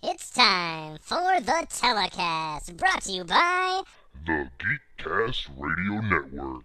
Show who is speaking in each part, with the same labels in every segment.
Speaker 1: It's time for the telecast, brought to you by
Speaker 2: The Geekcast Radio Network.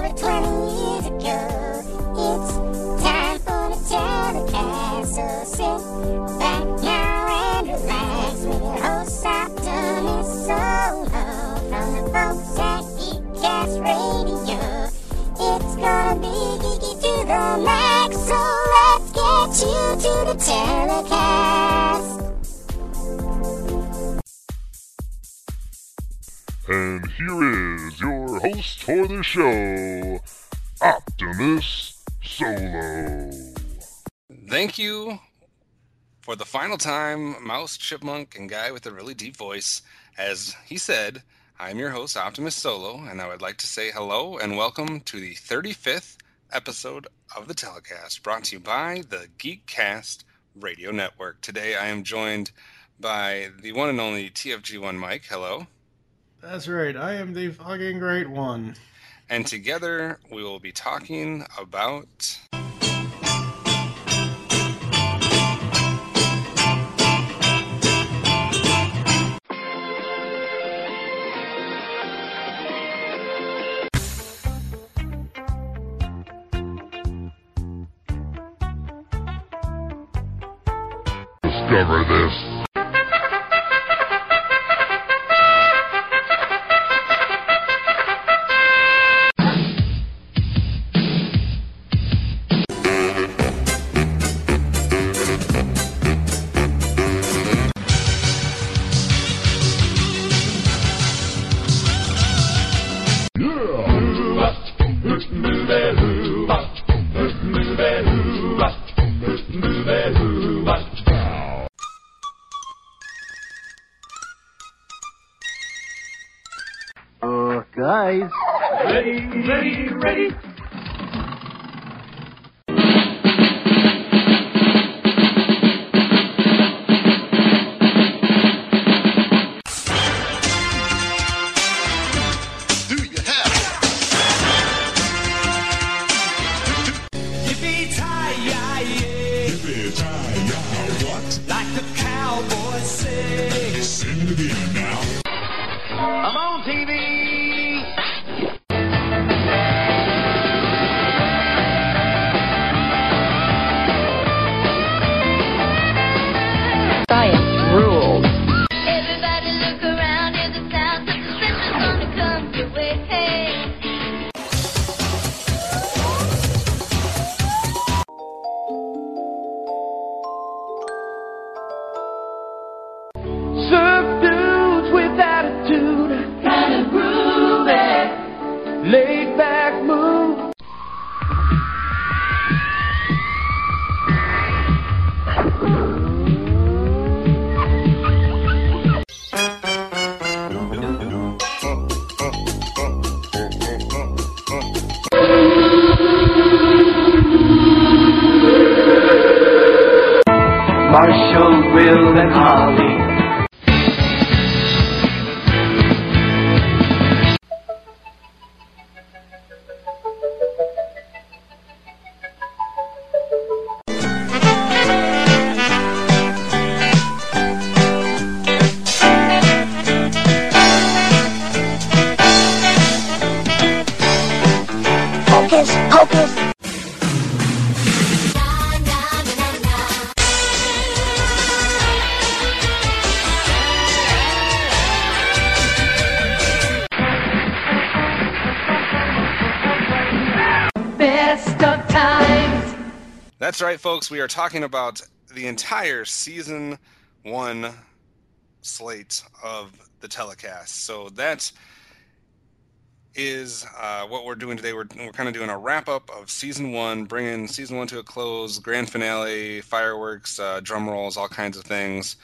Speaker 1: Over 20 years ago. It's time for the telecast. Sit back now and relax with your Solo from the Radio. It's gonna be geeky to the max, so let's get you to the telecast.
Speaker 2: And here is your host for the show, Optimus Solo.
Speaker 3: Thank you for the final time, Mouse, Chipmunk, and Guy with a really deep voice. As he said, I'm your host, Optimus Solo, and I would like to say hello and welcome to the 35th episode of the telecast brought to you by the Geekcast Radio Network. Today I am joined by the one and only TFG1 Mike. Hello.
Speaker 4: That's right. I am the fucking great one.
Speaker 3: And together we will be talking about. Folks. We are talking about the entire season one slate of the telecast. So that is uh, what we're doing today. We're, we're kind of doing a wrap up of season one, bringing season one to a close, grand finale, fireworks, uh, drum rolls, all kinds of things.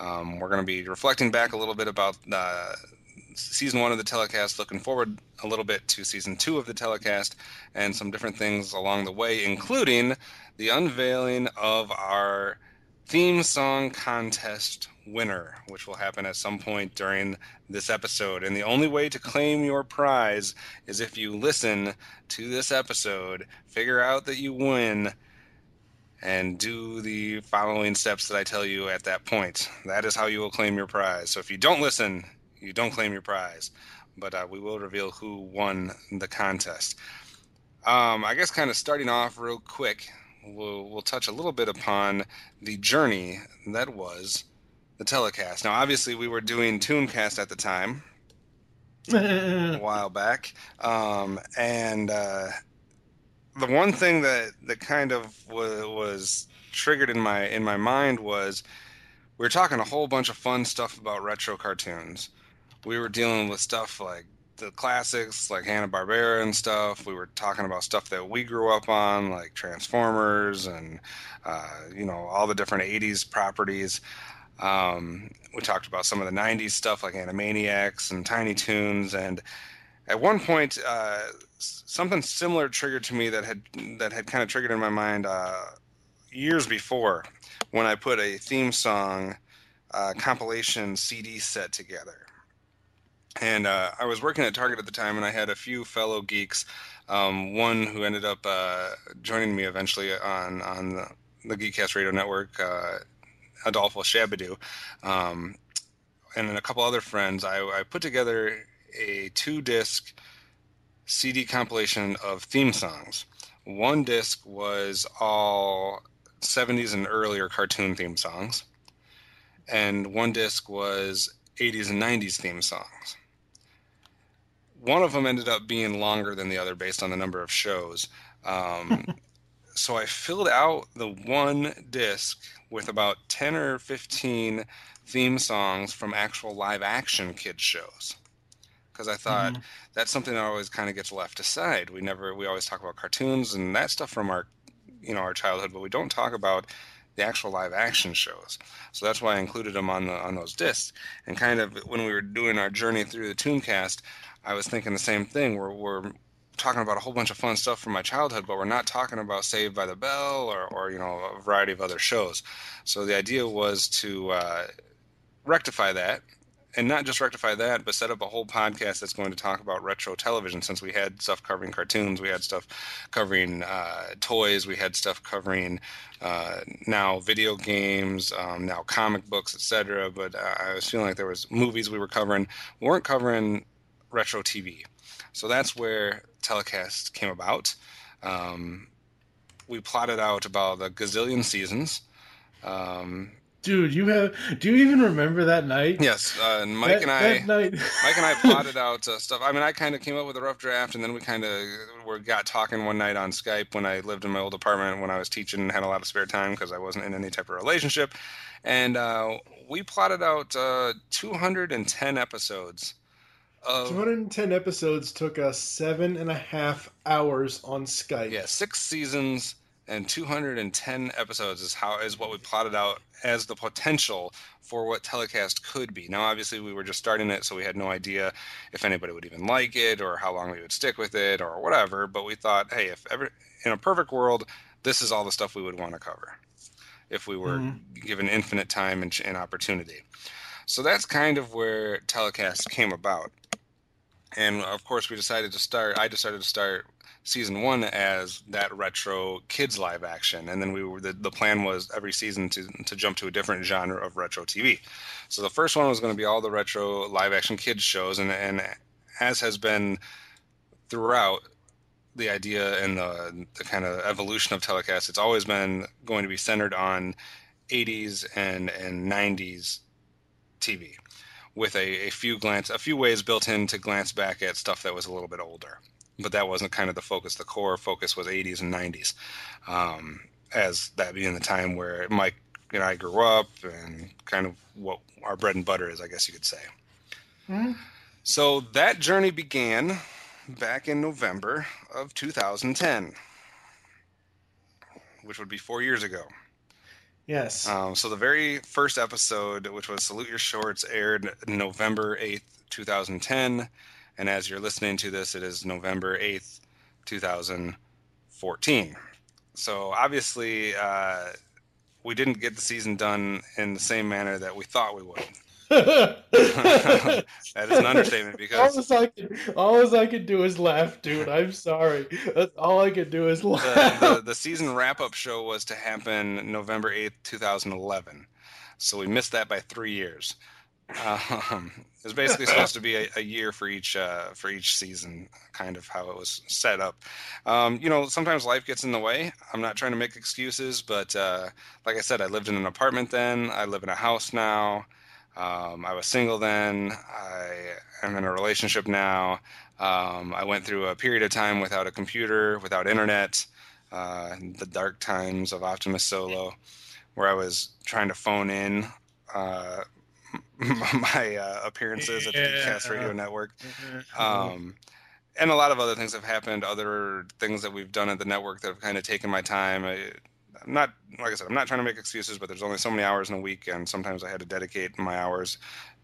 Speaker 3: Um, we're going to be reflecting back a little bit about uh, season one of the telecast, looking forward a little bit to season two of the telecast, and some different things along the way, including the unveiling of our theme song contest winner, which will happen at some point during this episode. And the only way to claim your prize is if you listen to this episode, figure out that you win, and do the following steps that I tell you at that point. That is how you will claim your prize. So if you don't listen, you don't claim your prize. But uh, we will reveal who won the contest. Um, I guess, kind of starting off real quick, we'll, we'll touch a little bit upon the journey that was the telecast. Now, obviously, we were doing Tooncast at the time, a while back, um, and uh, the one thing that that kind of was, was triggered in my in my mind was we were talking a whole bunch of fun stuff about retro cartoons. We were dealing with stuff like the classics, like Hanna Barbera and stuff. We were talking about stuff that we grew up on, like Transformers and uh, you know all the different '80s properties. Um, we talked about some of the '90s stuff like Animaniacs and Tiny Toons, and at one point, uh, something similar triggered to me that had that had kind of triggered in my mind uh, years before when I put a theme song uh, compilation CD set together. And uh, I was working at Target at the time, and I had a few fellow geeks. Um, one who ended up uh, joining me eventually on on the, the Geekcast Radio Network, uh, Adolfo Shabadoo, um, and then a couple other friends. I, I put together a two disc CD compilation of theme songs. One disc was all 70s and earlier cartoon theme songs, and one disc was 80s and 90s theme songs. One of them ended up being longer than the other based on the number of shows. Um, so I filled out the one disc with about 10 or 15 theme songs from actual live action kids shows because I thought
Speaker 4: Mhm.
Speaker 3: that's something that always kind of gets left aside. We never we always talk about cartoons and that stuff from our you know our childhood, but we don't talk about the actual live action shows. So that's why I included them on the on those discs. And kind of when we were doing our journey through the Tooncast, I was thinking the same thing. We're we're talking about a whole bunch of fun stuff from my childhood, but we're not talking about Saved by the Bell or, or you know a variety of other shows. So the idea was to uh, rectify that and not just rectify that, but set up a whole podcast that's going to talk about retro television. Since we had stuff covering cartoons, we had stuff covering uh, toys, we had stuff covering uh, now video games, um, now comic books, etc. But uh, I was feeling like there was movies we were covering, we weren't covering retro TV. So that's where telecast came about. Um, we plotted out about a gazillion seasons. Um,
Speaker 4: Dude, you have. Do you even remember that night?
Speaker 3: Yes, uh, and Mike
Speaker 4: That-
Speaker 3: and I,
Speaker 4: that night-
Speaker 3: Mike and I plotted out uh, stuff. I mean, I kind of came up with a rough draft, and then we kind of were got talking one night on Skype when I lived in my old apartment when I was teaching and had a lot of spare time because I wasn't in any type of relationship, and uh, we plotted out uh, 210 episodes of
Speaker 4: 210 episodes took us seven and a half hours on Skype.
Speaker 3: yeah six seasons and 210 episodes is how is what we plotted out as the potential for what telecast could be now obviously we were just starting it so we had no idea if anybody would even like it or how long we would stick with it or whatever but we thought hey if ever in a perfect world this is all the stuff we would want to cover if we were
Speaker 4: Mhm.
Speaker 3: given infinite time and, and opportunity. So that's kind of where telecast came about. And of course, we decided to start. I decided to start season one as that retro kids live action, and then we were the, the plan was every season to to jump to a different genre of retro TV. So the first one was going to be all the retro live action kids shows, and and as has been throughout the idea and the the kind of evolution of telecast, it's always been going to be centered on 80s and and 90s TV with a, a few glance a few ways built in to glance back at stuff that was a little bit older. But that wasn't kind of the focus. The core focus was 80s and 90s um, as that being the time where mike and i grew up and kind of what our bread and butter is i guess you could say. So that journey began back in november of 2010 which would be four years ago
Speaker 4: Yes.
Speaker 3: um, so the very first episode, which was Salute Your Shorts, aired November 8th, 2010. And as you're listening to this, it is November 8th, 2014. So obviously, uh, we didn't get the season done in the same manner that we thought we would. that is an understatement because
Speaker 4: all I could, all I could do is laugh, dude. I'm sorry. That's all I could do is
Speaker 3: the,
Speaker 4: laugh.
Speaker 3: the, the season wrap up show was to happen November 8th, 2011. So we missed that by three years. Um, it was basically supposed to be a, a year for each uh, for each season, kind of how it was set up. Um, you know, sometimes life gets in the way. I'm not trying to make excuses, but uh, like I said, I lived in an apartment then. I live in a house now. Um, I was single then. I am in a relationship now. Um, I went through a period of time without a computer, without internet, uh, the dark times of Optimus Solo, where I was trying to phone in uh, my uh, appearances at the Cast Radio Network. Um, and a lot of other things have happened, other things that we've done at the network that have kind of taken my time. I, I'm not, like I said, I'm not trying to make excuses, but there's only so many hours in a week, and sometimes I had to dedicate my hours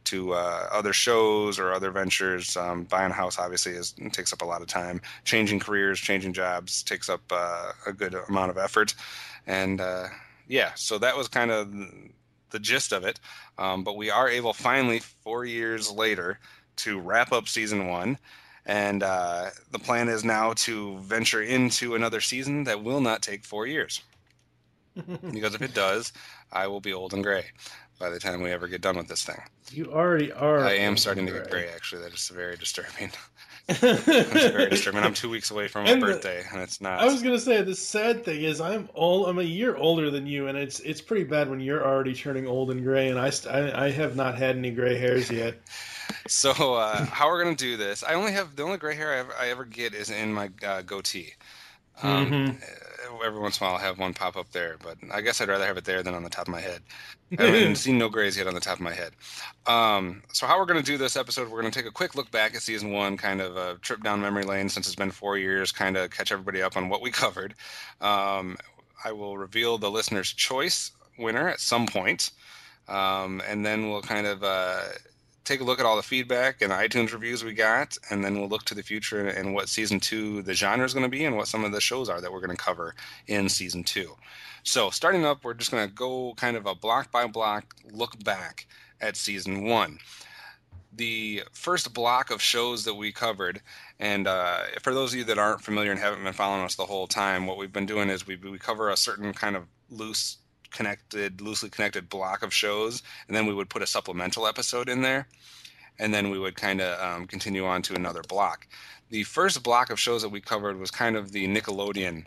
Speaker 3: to uh, other shows or other ventures. Um, buying a house obviously is takes up a lot of time. Changing careers, changing jobs takes up uh, a good amount of effort, and uh, yeah, so that was kind of the gist of it. Um, but we are able finally, four years later, to wrap up season one. And uh, the plan is now to venture into another season that will not take four years. Because if it does, I will be old and gray by the time we ever get done with this thing.
Speaker 4: You already are.
Speaker 3: I am starting to get
Speaker 4: gray.
Speaker 3: gray, actually. That is very disturbing. it's very disturbing. I'm two weeks away from my
Speaker 4: And the-
Speaker 3: birthday, and it's not.
Speaker 4: I was gonna say the sad thing is I'm old. I'm a year older than you, and it's it's pretty bad when you're already turning old and gray, and I st- I, I have not had any gray hairs yet.
Speaker 3: So uh, how we're gonna do this? I only have the only gray hair I ever, I ever get is in my uh, goatee. Um,
Speaker 4: Mhm.
Speaker 3: uh, Every once in a while, I'll have one pop up there, but I guess I'd rather have it there than on the top of my head. I haven't seen no grays yet on the top of my head. Um, so how we're going to do this episode? We're going to take a quick look back at season one, kind of a trip down memory lane since it's been four years, kind of catch everybody up on what we covered. Um, I will reveal the listener's choice winner at some point, um, and then we'll kind of uh, take a look at all the feedback and iTunes reviews we got, and then we'll look to the future and what season two the genre is going to be, and what some of the shows are that we're going to cover in season two. So, starting up, we're just going to go kind of a block by block look back at season one. The first block of shows that we covered, and uh, for those of you that aren't familiar and haven't been following us the whole time, what we've been doing is we, we cover a certain kind of loose connected, loosely connected block of shows, and then we would put a supplemental episode in there, and then we would kind of um, continue on to another block. The first block of shows that we covered was kind of the Nickelodeon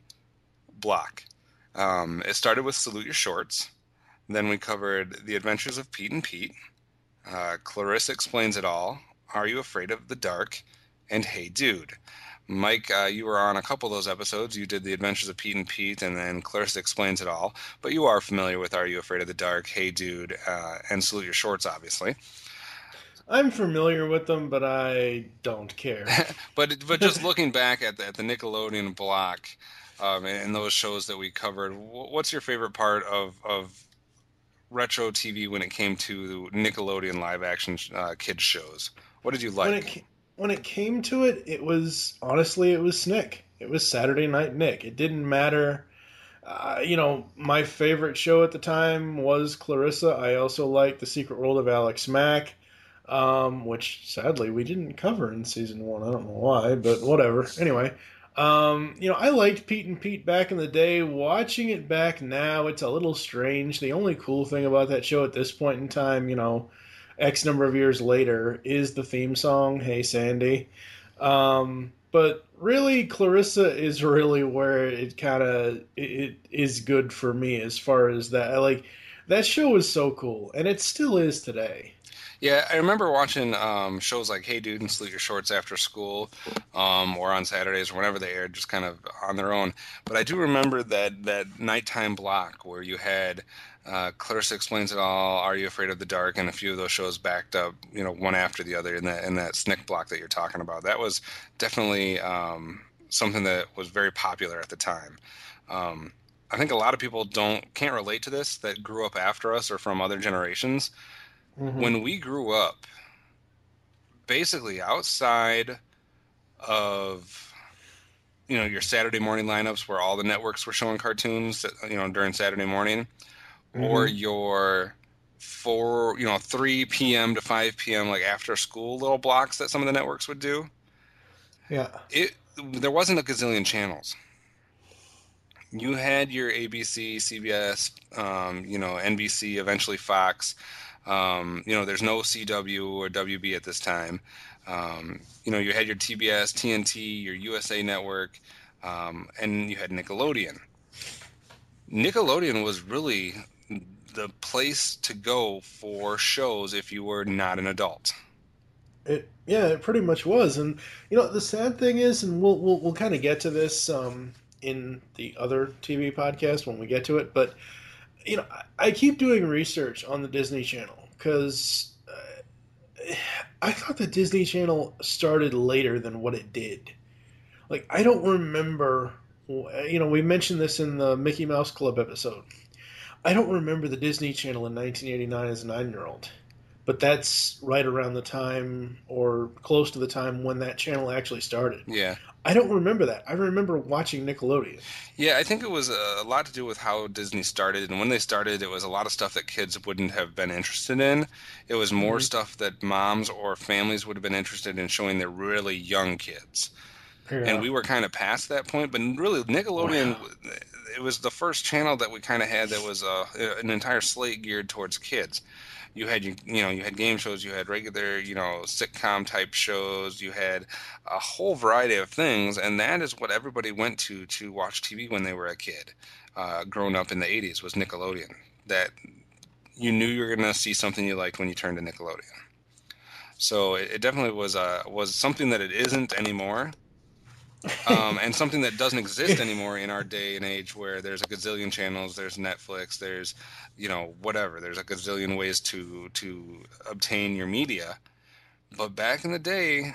Speaker 3: block. Um, it started with Salute Your Shorts. Then we covered The Adventures of Pete and Pete, uh, Clarissa Explains It All, Are You Afraid of the Dark, and Hey Dude. Mike, uh, you were on a couple of those episodes. You did The Adventures of Pete and Pete, and then Clarissa Explains It All. But you are familiar with Are You Afraid of the Dark, Hey Dude, uh, and Salute Your Shorts, obviously.
Speaker 4: I'm familiar with them, but I don't care.
Speaker 3: but but just looking back at the, at the Nickelodeon block um, and, and those shows that we covered, what's your favorite part of of retro TV when it came to Nickelodeon live action uh, kids shows? What did you like?
Speaker 4: When it came to it, it was honestly it was Snick. It was Saturday Night Nick. It didn't matter. Uh, you know, my favorite show at the time was Clarissa. I also liked The Secret World of Alex Mack, um, which sadly we didn't cover in season one. I don't know why, but whatever. Anyway, um, you know, I liked Pete and Pete back in the day. Watching it back now, it's a little strange. The only cool thing about that show at this point in time, you know, X number of years later, is the theme song, Hey Sandy. Um, but really, Clarissa is really where it kind of it, it is good for me as far as that. Like that show was so cool, and it still is today.
Speaker 3: Yeah, I remember watching um, shows like Hey Dude and Salute Your Shorts after school, um, or on Saturdays or whenever they aired, just kind of on their own. But I do remember that that nighttime block where you had uh, Clarissa explains it all. Are you afraid of the dark? And a few of those shows backed up, you know, one after the other in that in that Snick block that you're talking about. That was definitely um, something that was very popular at the time. Um, I think a lot of people don't can't relate to this that grew up after us or from other generations.
Speaker 4: Mhm.
Speaker 3: When we grew up, basically outside of you know your Saturday morning lineups where all the networks were showing cartoons, you know, during Saturday morning, or
Speaker 4: Mhm.
Speaker 3: your four, you know, three p.m. to five p.m. like after school little blocks that some of the networks would do.
Speaker 4: Yeah.
Speaker 3: It there wasn't a gazillion channels. You had your ABC, CBS, um, you know, NBC, eventually Fox. Um, you know, there's no CW or WB at this time. Um, you know, you had your TBS, TNT, your USA Network, um, and you had Nickelodeon. Nickelodeon was really the place to go for shows if you were not an adult.
Speaker 4: It yeah, it pretty much was, and you know the sad thing is, and we'll we'll, we'll kind of get to this um, in the other TV podcast when we get to it, but you know I, I keep doing research on the Disney Channel because uh, I thought the Disney Channel started later than what it did. Like I don't remember, you know, we mentioned this in the Mickey Mouse Club episode. I don't remember the Disney Channel in 1989 as a nine-year-old but that's right around the time or close to the time when that channel actually started.
Speaker 3: Yeah.
Speaker 4: I don't remember that. I remember watching Nickelodeon.
Speaker 3: Yeah, I think it was a lot to do with how Disney started. And when they started, it was a lot of stuff that kids wouldn't have been interested in. It was more
Speaker 4: Mhm.
Speaker 3: stuff that moms or families would have been interested in showing their really young kids. And we were kind of past that point, but really, Nickelodeon, it was the first channel that we kind of had that was uh, an entire slate geared towards kids. You had you know you had game shows, you had regular you know sitcom type shows, you had a whole variety of things, and that is what everybody went to to watch TV when they were a kid, uh, growing up in the '80s was Nickelodeon. That you knew you were going to see something you liked when you turned to Nickelodeon. So it, it definitely was uh, was something that it isn't anymore um, and something that doesn't exist anymore in our day and age where there's a gazillion channels there's netflix there's you know whatever there's a gazillion ways to to obtain your media. But back in the day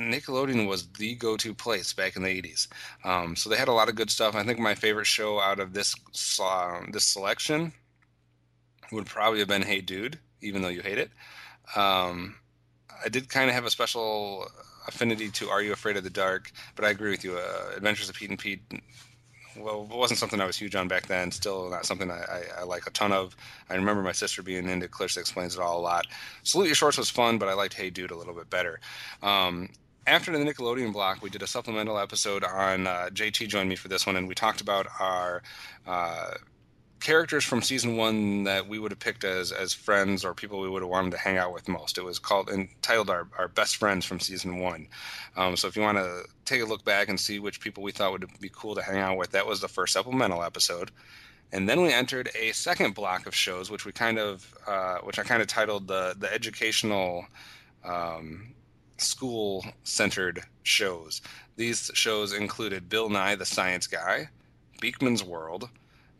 Speaker 3: nickelodeon was the go-to place back in the 80s um, so they had a lot of good stuff. I think my favorite show out of this uh, this selection would probably have been hey dude even though you hate it. Um, i did kind of have a special affinity to Are You Afraid of the Dark? But I agree with you. Uh, Adventures of Pete and Pete. Well, wasn't something I was huge on back then. Still not something I, I, I like a ton of. I remember my sister being into Clarissa Explains It All a lot. Salute Your Shorts was fun, but I liked Hey Dude a little bit better. Um, after the Nickelodeon block, we did a supplemental episode on uh, JT joined me for this one, and we talked about our uh, characters from season one that we would have picked as as friends or people we would have wanted to hang out with most. It was called entitled our, our best friends from season one. Um, so if you want to take a look back and see which people we thought would be cool to hang out with, that was the first supplemental episode. And then we entered a second block of shows, which we kind of, uh, which I kind of titled the the educational, um, school centered shows. These shows included Bill Nye the Science Guy, Beakman's World,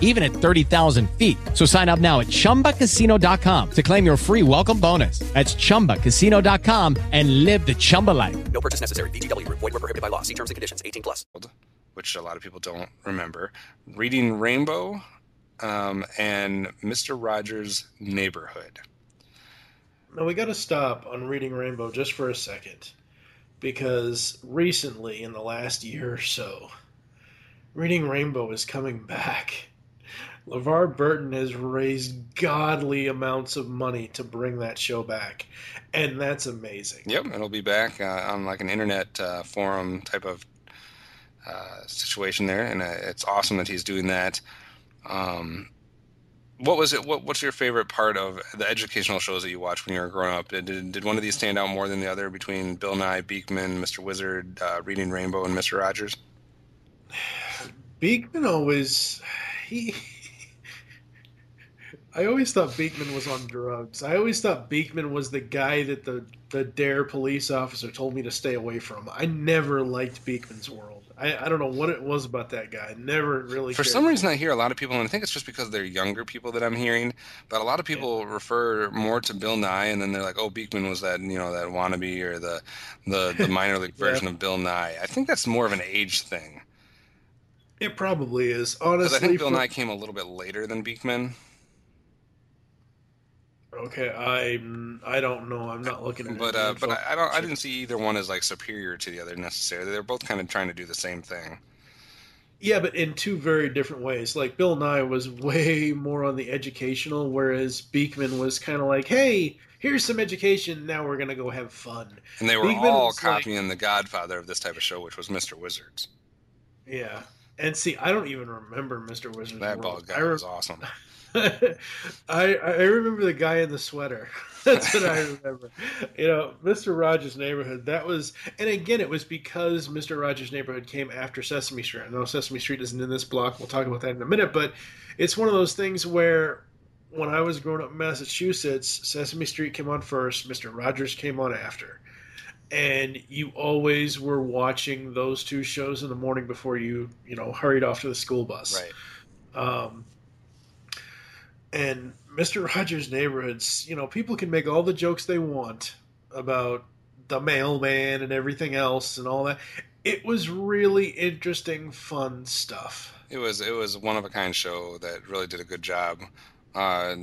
Speaker 5: even at 30,000 feet. So sign up now at ChumbaCasino.com to claim your free welcome bonus. That's ChumbaCasino.com and live the Chumba life.
Speaker 6: No purchase necessary. VGW Group. Void were prohibited by law. See terms and conditions. 18 plus.
Speaker 3: which a lot of people don't remember. Reading Rainbow um, and Mr. Rogers' Neighborhood.
Speaker 4: Now we got to stop on reading Rainbow just for a second, because recently, in the last year or so, reading Rainbow is coming back. LeVar Burton has raised godly amounts of money to bring that show back, and that's amazing.
Speaker 3: Yep, it'll be back uh, on like an internet uh, forum type of uh, situation there, and uh, it's awesome that he's doing that. Um, what was it? What, what's your favorite part of the educational shows that you watched when you were growing up? Did, did one of these stand out more than the other between Bill Nye, Beakman, Mr. Wizard, uh, Reading Rainbow, and Mr. Rogers?
Speaker 4: Beakman always he. I always thought Beakman was on drugs. I always thought Beakman was the guy that the the Dare police officer told me to stay away from. I never liked Beakman's world. I, I don't know what it was about that guy. I never really.
Speaker 3: For
Speaker 4: cared
Speaker 3: some reason, I hear a lot of people, and I think it's just because they're younger people that I'm hearing, but a lot of people refer more to Bill Nye, and then they're like, "Oh, Beakman was that you know that wannabe or the the, the minor league
Speaker 4: Yeah.
Speaker 3: version of Bill Nye." I think that's more of an age thing
Speaker 4: It probably is. Honestly,
Speaker 3: I think Bill
Speaker 4: for-
Speaker 3: Nye came a little bit later than Beakman.
Speaker 4: Okay, I I don't know. I'm not looking at
Speaker 3: But uh, but. I, I don't I didn't see either one as like superior to the other necessarily. They're both kind of trying to do the same thing.
Speaker 4: Yeah, but in two very different ways. Like Bill Nye was way more on the educational, whereas Beakman was kind of like, "Hey, here's some education. Now we're gonna go have fun."
Speaker 3: And they were
Speaker 4: Beakman
Speaker 3: all
Speaker 4: was like-
Speaker 3: copying the Godfather of this type of show, which was Mr. Wizards.
Speaker 4: yeah, and see, I don't even remember Mr. Wizard's
Speaker 3: That
Speaker 4: World.
Speaker 3: bald guy
Speaker 4: I, re-
Speaker 3: was awesome.
Speaker 4: I I remember the guy in the sweater. That's what I remember. You know, Mr. Rogers' Neighborhood. That was, and again, it was because Mr. Rogers' Neighborhood came after Sesame Street. I know Sesame Street isn't in this block. We'll talk about that in a minute. But it's one of those things where, when I was growing up in Massachusetts, Sesame Street came on first. Mr. Rogers came on after. And you always were watching those two shows in the morning before you, you know, hurried off to the school bus.
Speaker 3: Right.
Speaker 4: Um, and Mr. Rogers' Neighborhoods, you know, people can make all the jokes they want about the mailman and everything else and all that. It was really interesting, fun stuff.
Speaker 3: It was it was one of a kind show that really did a good job, uh,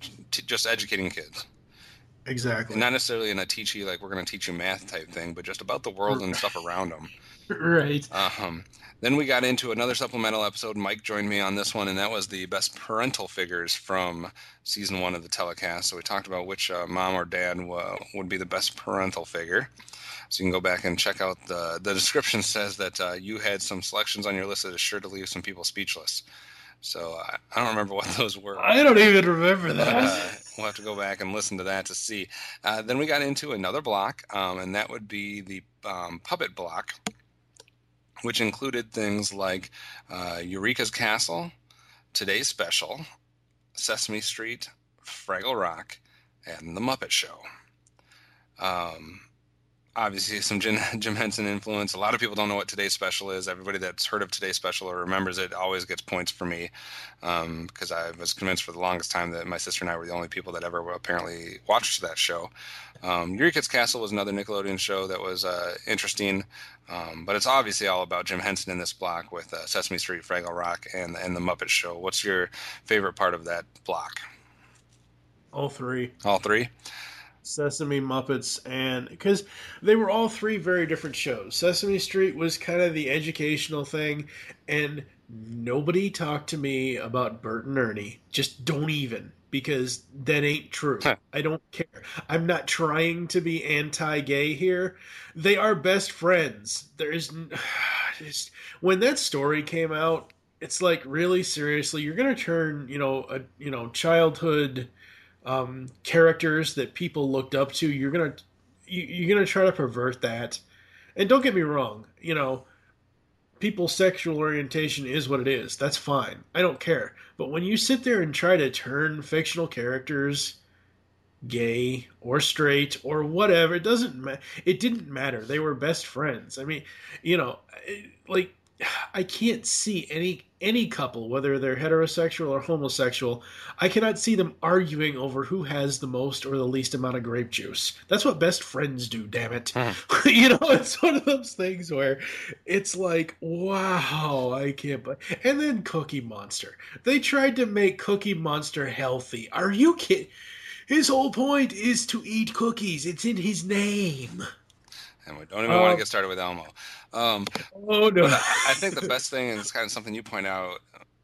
Speaker 3: t- just educating kids.
Speaker 4: Exactly.
Speaker 3: Not necessarily in a teachy like we're going to teach you math type thing, but just about the world and stuff around them.
Speaker 4: right.
Speaker 3: Um, then we got into another supplemental episode. Mike joined me on this one, and that was the best parental figures from season one of the telecast. So we talked about which uh, mom or dad uh, would be the best parental figure. So you can go back and check out the the description says that uh, you had some selections on your list that is sure to leave some people speechless. So uh, I don't remember what those were.
Speaker 4: I don't even remember
Speaker 3: But,
Speaker 4: that.
Speaker 3: uh, we'll have to go back and listen to that to see. Uh, then we got into another block, um, and that would be the um, puppet block, which included things like uh, Eureka's Castle, Today's Special, Sesame Street, Fraggle Rock, and The Muppet Show. Um, obviously, some Jim, Jim Henson influence. A lot of people don't know what Today's Special is. Everybody that's heard of Today's Special or remembers it always gets points for me um, because I was convinced for the longest time that my sister and I were the only people that ever apparently watched that show. Um, Eureka's Castle was another Nickelodeon show that was uh, interesting, um, but it's obviously all about Jim Henson in this block with uh, Sesame Street, Fraggle Rock, and and the Muppet Show. What's your favorite part of that block?
Speaker 4: All three.
Speaker 3: All three.
Speaker 4: Sesame Muppets and because they were all three very different shows. Sesame Street was kind of the educational thing, and nobody talked to me about Bert and Ernie. Just don't even because that ain't true. I don't care. I'm not trying to be anti-gay here. They are best friends. There's n- just when that story came out it's like really seriously, you're gonna turn you know a you know childhood um, characters that people looked up to. You're gonna you, you're gonna try to pervert that. And don't get me wrong, you know, people's sexual orientation is what it is. That's fine. I don't care. But when you sit there and try to turn fictional characters gay or straight or whatever, it doesn't ma- it didn't matter. They were best friends. I mean, you know, like I can't see any any couple whether they're heterosexual or homosexual, I cannot see them arguing over who has the most or the least amount of grape juice. That's what best friends do, damn it. you know, it's one of those things where it's like, wow, I can't but and then Cookie Monster. They tried to make Cookie Monster healthy. Are you kidding? His whole point is to eat cookies. It's in his name.
Speaker 3: And we don't even want
Speaker 4: Uh,
Speaker 3: to get started with Elmo. Um,
Speaker 4: Oh no.
Speaker 3: I, I think the best thing, is kind of something you point out,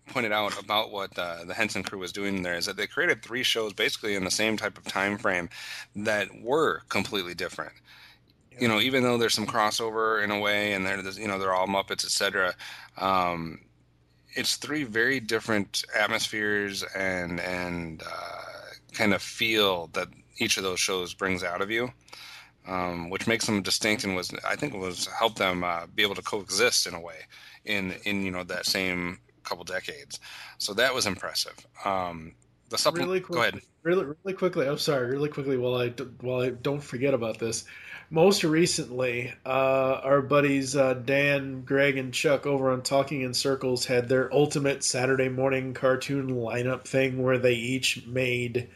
Speaker 3: pointed out about what uh, the Henson crew was doing there, is that they created three shows basically in the same type of time frame that were completely different. You know, even though there's some crossover in a way, and they're you know they're all Muppets, etc. Um, it's three very different atmospheres and and uh, kind of feel that each of those shows brings out of you um, which makes them distinct and was I think was helped them uh, be able to coexist in a way in in you know that same couple decades. So that was impressive. Um, the supplement.
Speaker 4: really
Speaker 3: Go ahead.
Speaker 4: really, really quickly. I'm sorry, really quickly. While I while I don't forget about this, most recently, uh, our buddies uh, Dan, Greg, and Chuck over on Talking in Circles had their ultimate Saturday morning cartoon lineup thing where they each made.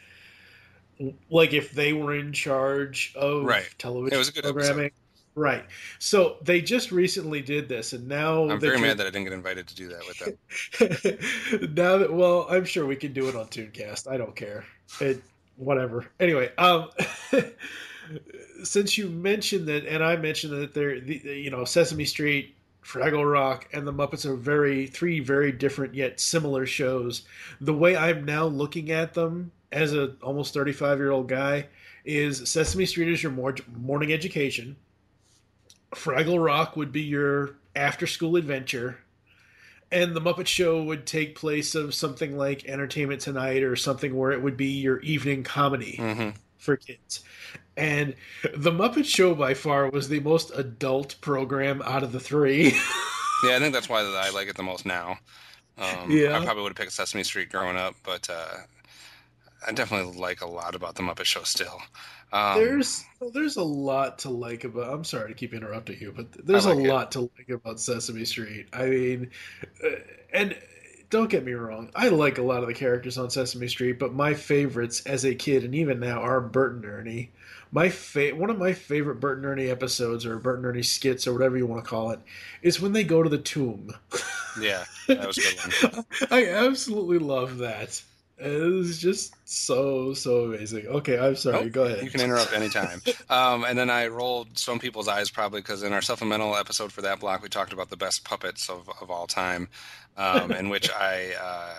Speaker 4: Like if they were in charge of
Speaker 3: Right.
Speaker 4: television
Speaker 3: It was a good
Speaker 4: programming, right? So they just recently did this, and now
Speaker 3: I'm very mad that I didn't get invited to do that with them.
Speaker 4: now that well, I'm sure we can do it on Tooncast. I don't care. It whatever. Anyway, um since you mentioned that and I mentioned that they're the, you know Sesame Street, Fraggle Rock and the Muppets are very three very different yet similar shows. The way I'm now looking at them as a almost 35-year-old guy is Sesame Street is your mor- morning education. Fraggle Rock would be your after-school adventure and the Muppet Show would take place of something like Entertainment Tonight or something where it would be your evening comedy
Speaker 3: Mm-hmm.
Speaker 4: for kids. And the Muppet Show by far was the most adult program out of the three.
Speaker 3: Yeah, I think that's why I like it the most now. Um,
Speaker 4: Yeah.
Speaker 3: I probably would have picked Sesame Street growing up, but uh, I definitely like a lot about the Muppet Show still. Um,
Speaker 4: there's there's a lot to like about. I'm sorry to keep interrupting you, but there's
Speaker 3: I
Speaker 4: a
Speaker 3: like it.
Speaker 4: lot to like about Sesame Street. I mean, uh, and don't get me wrong, I like a lot of the characters on Sesame Street, but my favorites as a kid and even now are Bert and Ernie. My fa- one of my favorite Bert and Ernie episodes or Bert and Ernie skits or whatever you want to call it is when they go to the tomb.
Speaker 3: yeah, that was a good one.
Speaker 4: I absolutely love that. It was just so so amazing. Okay, I'm sorry.
Speaker 3: Nope,
Speaker 4: Go ahead.
Speaker 3: You can interrupt anytime. um, and then I rolled some people's eyes probably because in our supplemental episode for that block, we talked about the best puppets of, of all time, um, in which I uh,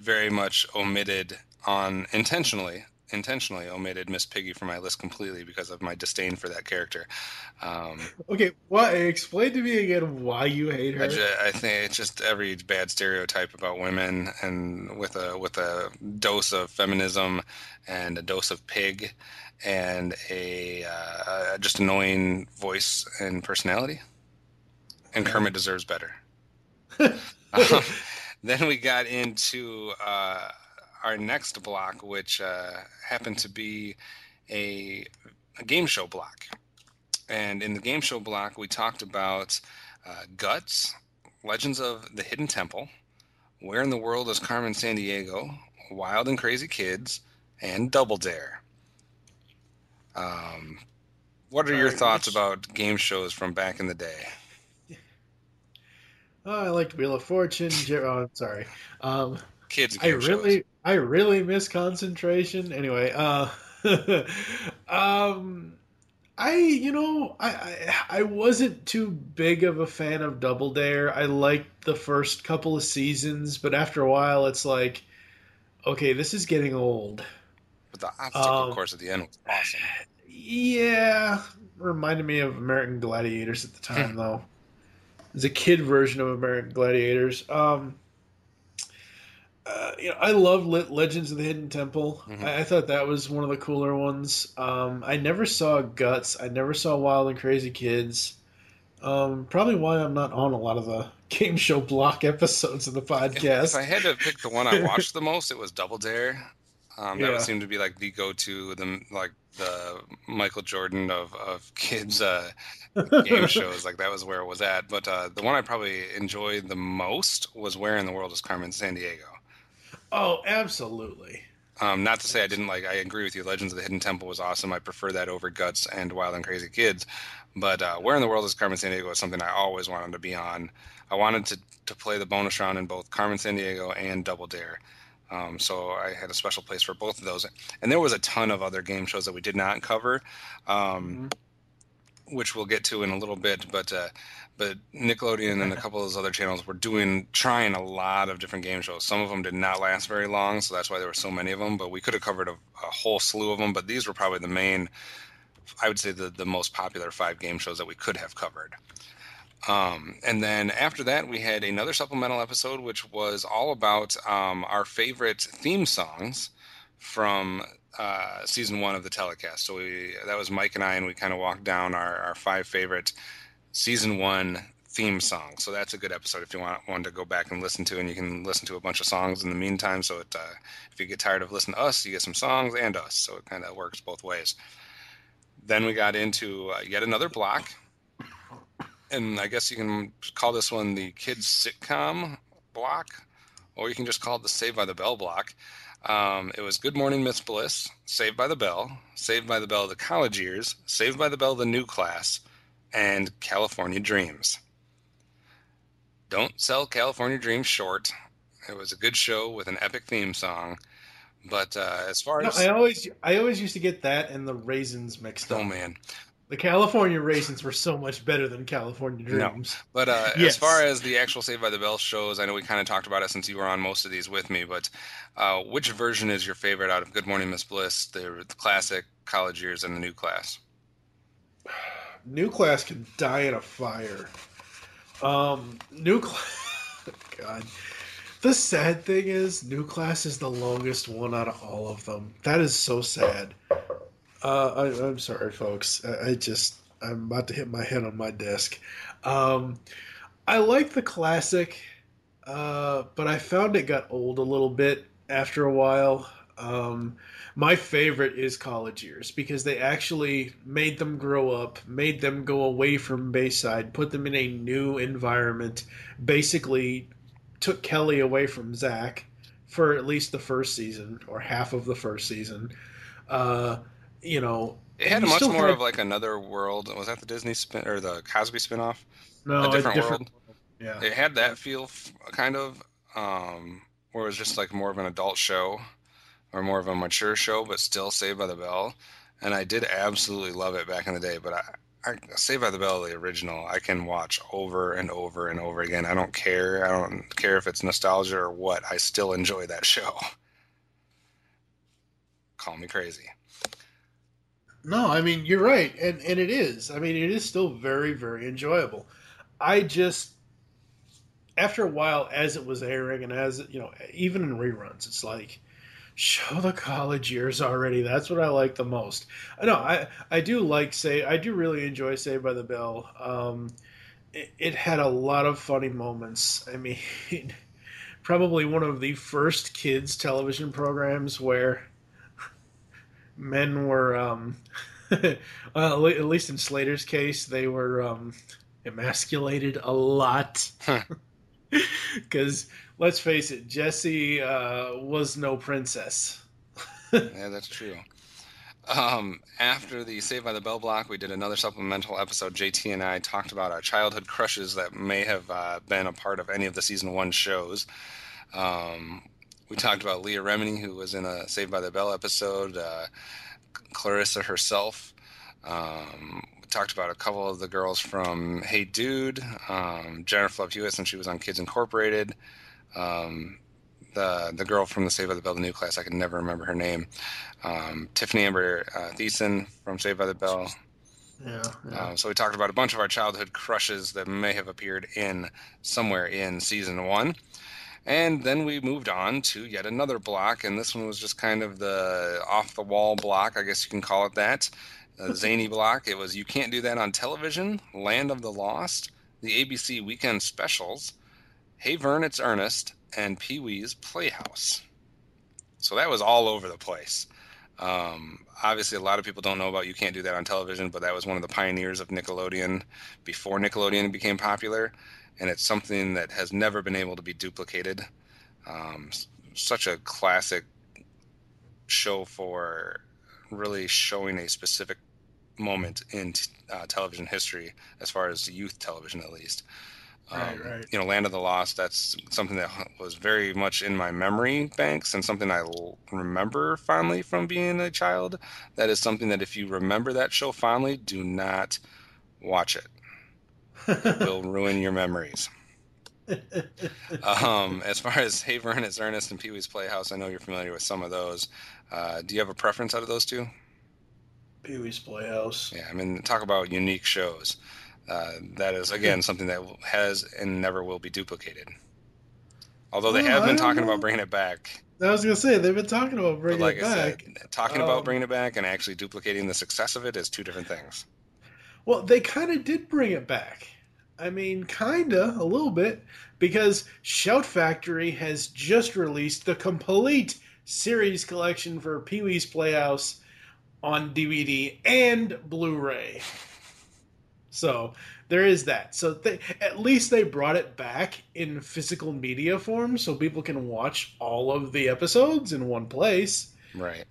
Speaker 3: very much omitted on intentionally intentionally omitted Miss Piggy from my list completely because of my disdain for that character. Um,
Speaker 4: Okay, why? Explain to me again why you hate her.
Speaker 3: I, ju- I think it's just every bad stereotype about women, and with a with a dose of feminism and a dose of pig, and a uh, just annoying voice and personality. And Kermit deserves better. Um, then we got into uh, our next block, which uh, happened to be a, a game show block. And in the game show block, we talked about uh, Guts, Legends of the Hidden Temple, Where in the World is Carmen Sandiego, Wild and Crazy Kids, and Double Dare. Um, what are your thoughts about game shows from back in the day?
Speaker 4: Oh, I liked Wheel of Fortune. Oh, I'm sorry. Um,
Speaker 3: Kids
Speaker 4: I really,
Speaker 3: shows.
Speaker 4: I really miss concentration. Anyway, uh, um, I, you know, I, I, I wasn't too big of a fan of Double Dare. I liked the first couple of seasons, but after a while, it's like, okay, this is getting old.
Speaker 3: But the obstacle
Speaker 4: Um,
Speaker 3: course at the end was awesome.
Speaker 4: Yeah, reminded me of American Gladiators at the time, though. It's a kid version of American Gladiators. Um, uh, you know, I love Le- Legends of the Hidden Temple. I-, I thought that was one of the cooler ones. Um, I never saw Guts. I never saw Wild and Crazy Kids. Um, probably why I'm not on a lot of the game show block episodes of the podcast.
Speaker 3: If I had to pick the one I watched the most, it was Double Dare. Um, that
Speaker 4: Yeah.
Speaker 3: would seem to be like the go-to, the like the Michael Jordan of of kids uh, game shows. Like that was where it was at. But uh, the one I probably enjoyed the most was Where in the World is Carmen Sandiego.
Speaker 4: Oh, absolutely.
Speaker 3: Um, not to say I didn't like. I agree with you. Legends of the Hidden Temple was awesome. I prefer that over Guts and Wild and Crazy Kids. But uh, Where in the World is Carmen Sandiego is something I always wanted to be on. I wanted to to play the bonus round in both Carmen Sandiego and Double Dare. Um, so I had a special place for both of those. And there was a ton of other game shows that we did not cover, um, which we'll get to in a little bit. But uh, but Nickelodeon and a couple of those other channels were doing trying a lot of different game shows. Some of them did not last very long, so that's why there were so many of them. But we could have covered a, a whole slew of them. But these were probably the main, I would say, the the most popular five game shows that we could have covered. Um, and then after that, we had another supplemental episode, which was all about um, our favorite theme songs from uh, season one of the telecast. So we that was Mike and I, and we kind of walked down our, our five favorite season one theme songs. So that's a good episode if you want one to go back and listen to, and you can listen to a bunch of songs in the meantime. So it, uh, if you get tired of listening to us, you get some songs and us. So it kind of works both ways. Then we got into uh, yet another block and I guess you can call this one the kids sitcom block, or you can just call it the Saved by the Bell block. Um, it was Good Morning Miss Bliss, Saved by the Bell, Saved by the Bell the College Years, Saved by the Bell the New Class, and California Dreams. Don't sell California Dreams short. It was a good show with an epic theme song. But uh, as far
Speaker 4: No,
Speaker 3: as
Speaker 4: I always I always used to get that and the raisins mixed up.
Speaker 3: oh man,
Speaker 4: The California raisins were so much better than California
Speaker 3: No.
Speaker 4: Dreams.
Speaker 3: But uh, as far as the actual Saved by the Bell shows, I know we kind of talked about it since you were on most of these with me. But uh, which version is your favorite out of Good Morning Miss Bliss, the, the classic, college years, and the new class?
Speaker 4: New class can die in a fire. Um, new class. God. The sad thing is, new class is the longest one out of all of them. That is so sad. Uh, I, I'm sorry, folks. I, I just I'm about to hit my head on my desk. Um, I like the classic, uh, but I found it got old a little bit after a while. Um, my favorite is college years because they actually made them grow up, made them go away from Bayside, put them in a new environment, basically took Kelly away from Zach for at least the first season or half of the first season. Uh, you know,
Speaker 3: It had much more
Speaker 4: had-
Speaker 3: of like another world. Was that the Disney spin or the Cosby spinoff?
Speaker 4: No,
Speaker 3: a
Speaker 4: a
Speaker 3: different,
Speaker 4: different-
Speaker 3: world.
Speaker 4: yeah.
Speaker 3: it had that feel, f- kind of, um, where it was just like more of an adult show or more of a mature show, but still Saved by the Bell. And I did absolutely love it back in the day. But I, I Saved by the Bell, the original, I can watch over and over and over again. I don't care. I don't care if it's nostalgia or what. I still enjoy that show. Call me crazy.
Speaker 4: No, I mean you're right, and and it is. I mean it is still very very enjoyable. I just after a while, as it was airing, and as you know, even in reruns, it's like show the college years already. That's what I like the most. I know I I do like say I do really enjoy Saved by the Bell. Um, it, it had a lot of funny moments. I mean, probably one of the first kids television programs where men were um well, at least in Slater's case they were um emasculated a lot because let's face it Jesse uh was no princess
Speaker 3: yeah, that's true. Um, after the Saved by the Bell block, we did another supplemental episode. JT and I talked about our childhood crushes that may have uh, been a part of any of the season one shows. Um, we talked about Leah Remini, who was in a Saved by the Bell episode, uh, Clarissa herself. Um, we talked about a couple of the girls from Hey Dude, um, Jennifer Love Hewitt, since she was on Kids Incorporated. Um, the the girl from the Saved by the Bell, the new class, I can never remember her name. Um, Tiffany Amber uh, Thiessen from Saved by the Bell.
Speaker 4: Yeah.
Speaker 3: Um, so we talked about a bunch of our childhood crushes that may have appeared in somewhere in season one. And then we moved on to yet another block, and this one was just kind of the off the wall block, I guess you can call it that. A zany block. It was You Can't Do That on Television, Land of the Lost, the ABC Weekend Specials, Hey Vern, It's Ernest, and Pee Wee's Playhouse. So that was all over the place. Um, obviously, a lot of people don't know about You Can't Do That on Television, but that was one of the pioneers of Nickelodeon before Nickelodeon became popular, and it's something that has never been able to be duplicated. Um, such a classic show for really showing a specific moment in t- uh, television history, as far as youth television at least.
Speaker 4: Right,
Speaker 3: Um,
Speaker 4: right.
Speaker 3: You know, Land of the Lost. That's something that was very much in my memory banks and something I l- remember fondly from being a child. That is something that if you remember that show fondly, do not watch it. It will ruin your memories. Um, as far as Hey Vern, it's Ernest and Pee Wee's Playhouse, I know you're familiar with some of those. Uh, do you have a preference out of those two?
Speaker 4: Pee Wee's Playhouse.
Speaker 3: Yeah, I mean, talk about unique shows. Uh, that is again something that has and never will be duplicated. Although they
Speaker 4: Oh,
Speaker 3: have been talking
Speaker 4: know.
Speaker 3: about bringing it back,
Speaker 4: I was gonna say they've been talking about bringing
Speaker 3: like
Speaker 4: it
Speaker 3: I
Speaker 4: back.
Speaker 3: said, talking about
Speaker 4: Um,
Speaker 3: bringing it back and actually duplicating the success of it is two different things.
Speaker 4: Well, they kind of did bring it back. I mean, kinda, a little bit, because Shout Factory has just released the complete series collection for Pee Wee's Playhouse on DVD and Blu-ray. So there is that. So they, at least they brought it back in physical media form, so people can watch all of the episodes in one place.
Speaker 3: Right.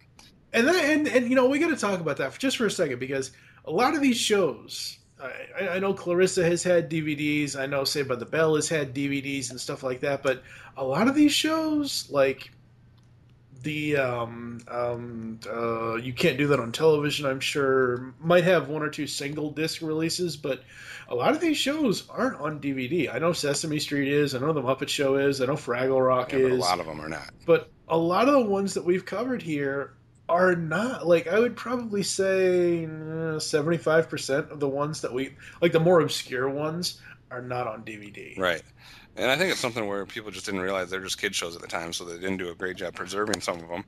Speaker 4: And then, and, and you know, we got to talk about that for just for a second because a lot of these shows, I, I know Clarissa has had DVDs. I know Saved by the Bell has had DVDs and stuff like that. But a lot of these shows, like the um, um, uh, you can't do that on television. I'm sure might have one or two single disc releases, but a lot of these shows aren't on DVD. I know Sesame Street is. I know the Muppet Show is. I know Fraggle Rock
Speaker 3: Yeah, but a lot of them are not.
Speaker 4: but a lot of the ones that we've covered here are not like I would probably say seventy five percent of the ones that we like the more obscure ones are not on DVD.
Speaker 3: Right. And I think it's something where people just didn't realize they're just kid shows at the time, so they didn't do a great job preserving some of them.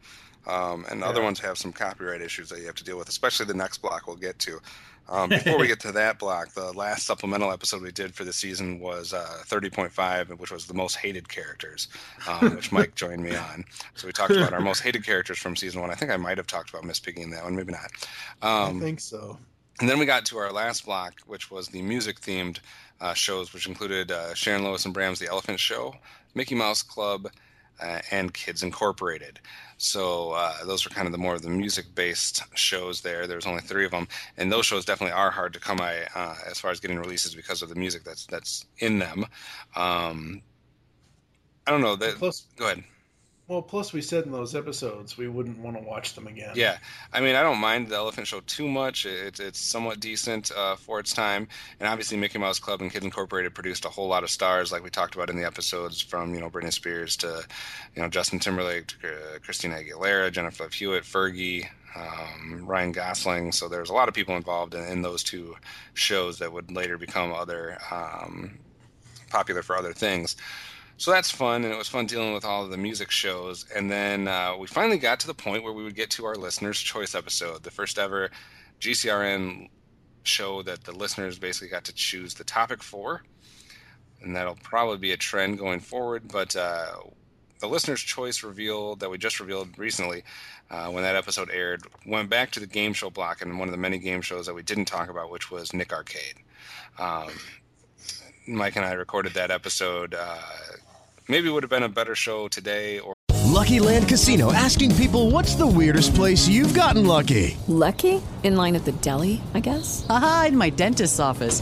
Speaker 3: Um, and the other ones have some copyright issues that you have to deal with, especially the next block we'll get to. Um, before we get to that block, the last supplemental episode we did for the season was uh, 30.5, which was the most hated characters, um, which Mike joined me on. So we talked about our most hated characters from season one. I think I might have talked about Miss Piggy in that one, maybe not. Um,
Speaker 4: I think so.
Speaker 3: and then we got to our last block, which was the music themed uh, shows, which included uh, Sharon Lois and Bram's The Elephant Show, Mickey Mouse Club, uh, and Kids Incorporated. So uh, those were kind of the more of the music based shows there. There's only three of them, and those shows definitely are hard to come by uh, as far as getting releases because of the music that's that's in them. Um, I don't know. That,
Speaker 4: Plus,
Speaker 3: go ahead.
Speaker 4: Well, plus we said in those episodes we wouldn't want to watch them again.
Speaker 3: Yeah, I mean, I don't mind the Elephant Show too much. It, it's somewhat decent uh, for its time, and obviously, Mickey Mouse Club and Kids Incorporated produced a whole lot of stars, like we talked about in the episodes, from you know Britney Spears to you know Justin Timberlake to uh, Christina Aguilera, Jennifer Love Hewitt, Fergie, um, Ryan Gosling. So there's a lot of people involved in, in those two shows that would later become other um, popular for other things. So that's fun, and it was fun dealing with all of the music shows. And then uh, we finally got to the point where we would get to our listeners' choice episode, the first ever GCRN show that the listeners basically got to choose the topic for. And that'll probably be a trend going forward. But uh, the listener's choice reveal that we just revealed recently, uh, when that episode aired, went back to the game show block and one of the many game shows that we didn't talk about, which was Nick Arcade. Um, Mike and I recorded that episode. Uh, maybe it would have been a better show today or
Speaker 7: Lucky Land Casino asking people what's the weirdest place you've gotten lucky?
Speaker 8: Lucky? In line at the deli, I guess?
Speaker 9: Aha, in my dentist's office.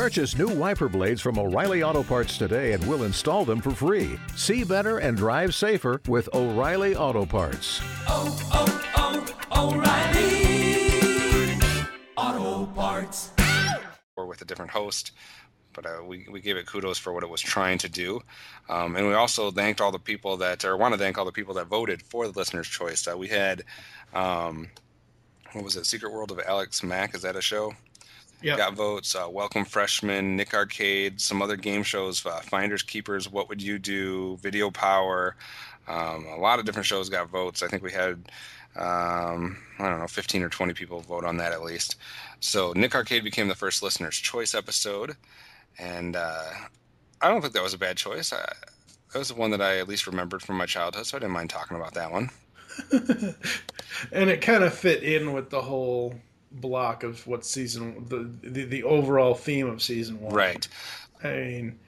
Speaker 10: Purchase new wiper blades from O'Reilly Auto Parts today and we'll install them for free. See better and drive safer with O'Reilly Auto Parts.
Speaker 11: Oh, oh, oh, O'Reilly Auto Parts.
Speaker 3: or with a different host. But uh, we, we gave it kudos for what it was trying to do. Um, and we also thanked all the people that, or want to thank all the people that voted for the listener's choice. Uh, we had, um, what was it, Secret World of Alex Mack? Is that a show?
Speaker 4: Yeah.
Speaker 3: Got votes. Uh, Welcome Freshman, Nick Arcade, some other game shows, uh, Finders Keepers, What Would You Do, Video Power. Um, a lot of different shows got votes. I think we had, um, I don't know, 15 or 20 people vote on that at least. So Nick Arcade became the first listener's choice episode. And uh, I don't think that was a bad choice. I, that was the one that I at least remembered from my childhood, so I didn't mind talking about that one.
Speaker 4: and it kind of fit in with the whole block of what season the, the the overall theme of season one.
Speaker 3: Right.
Speaker 4: I mean,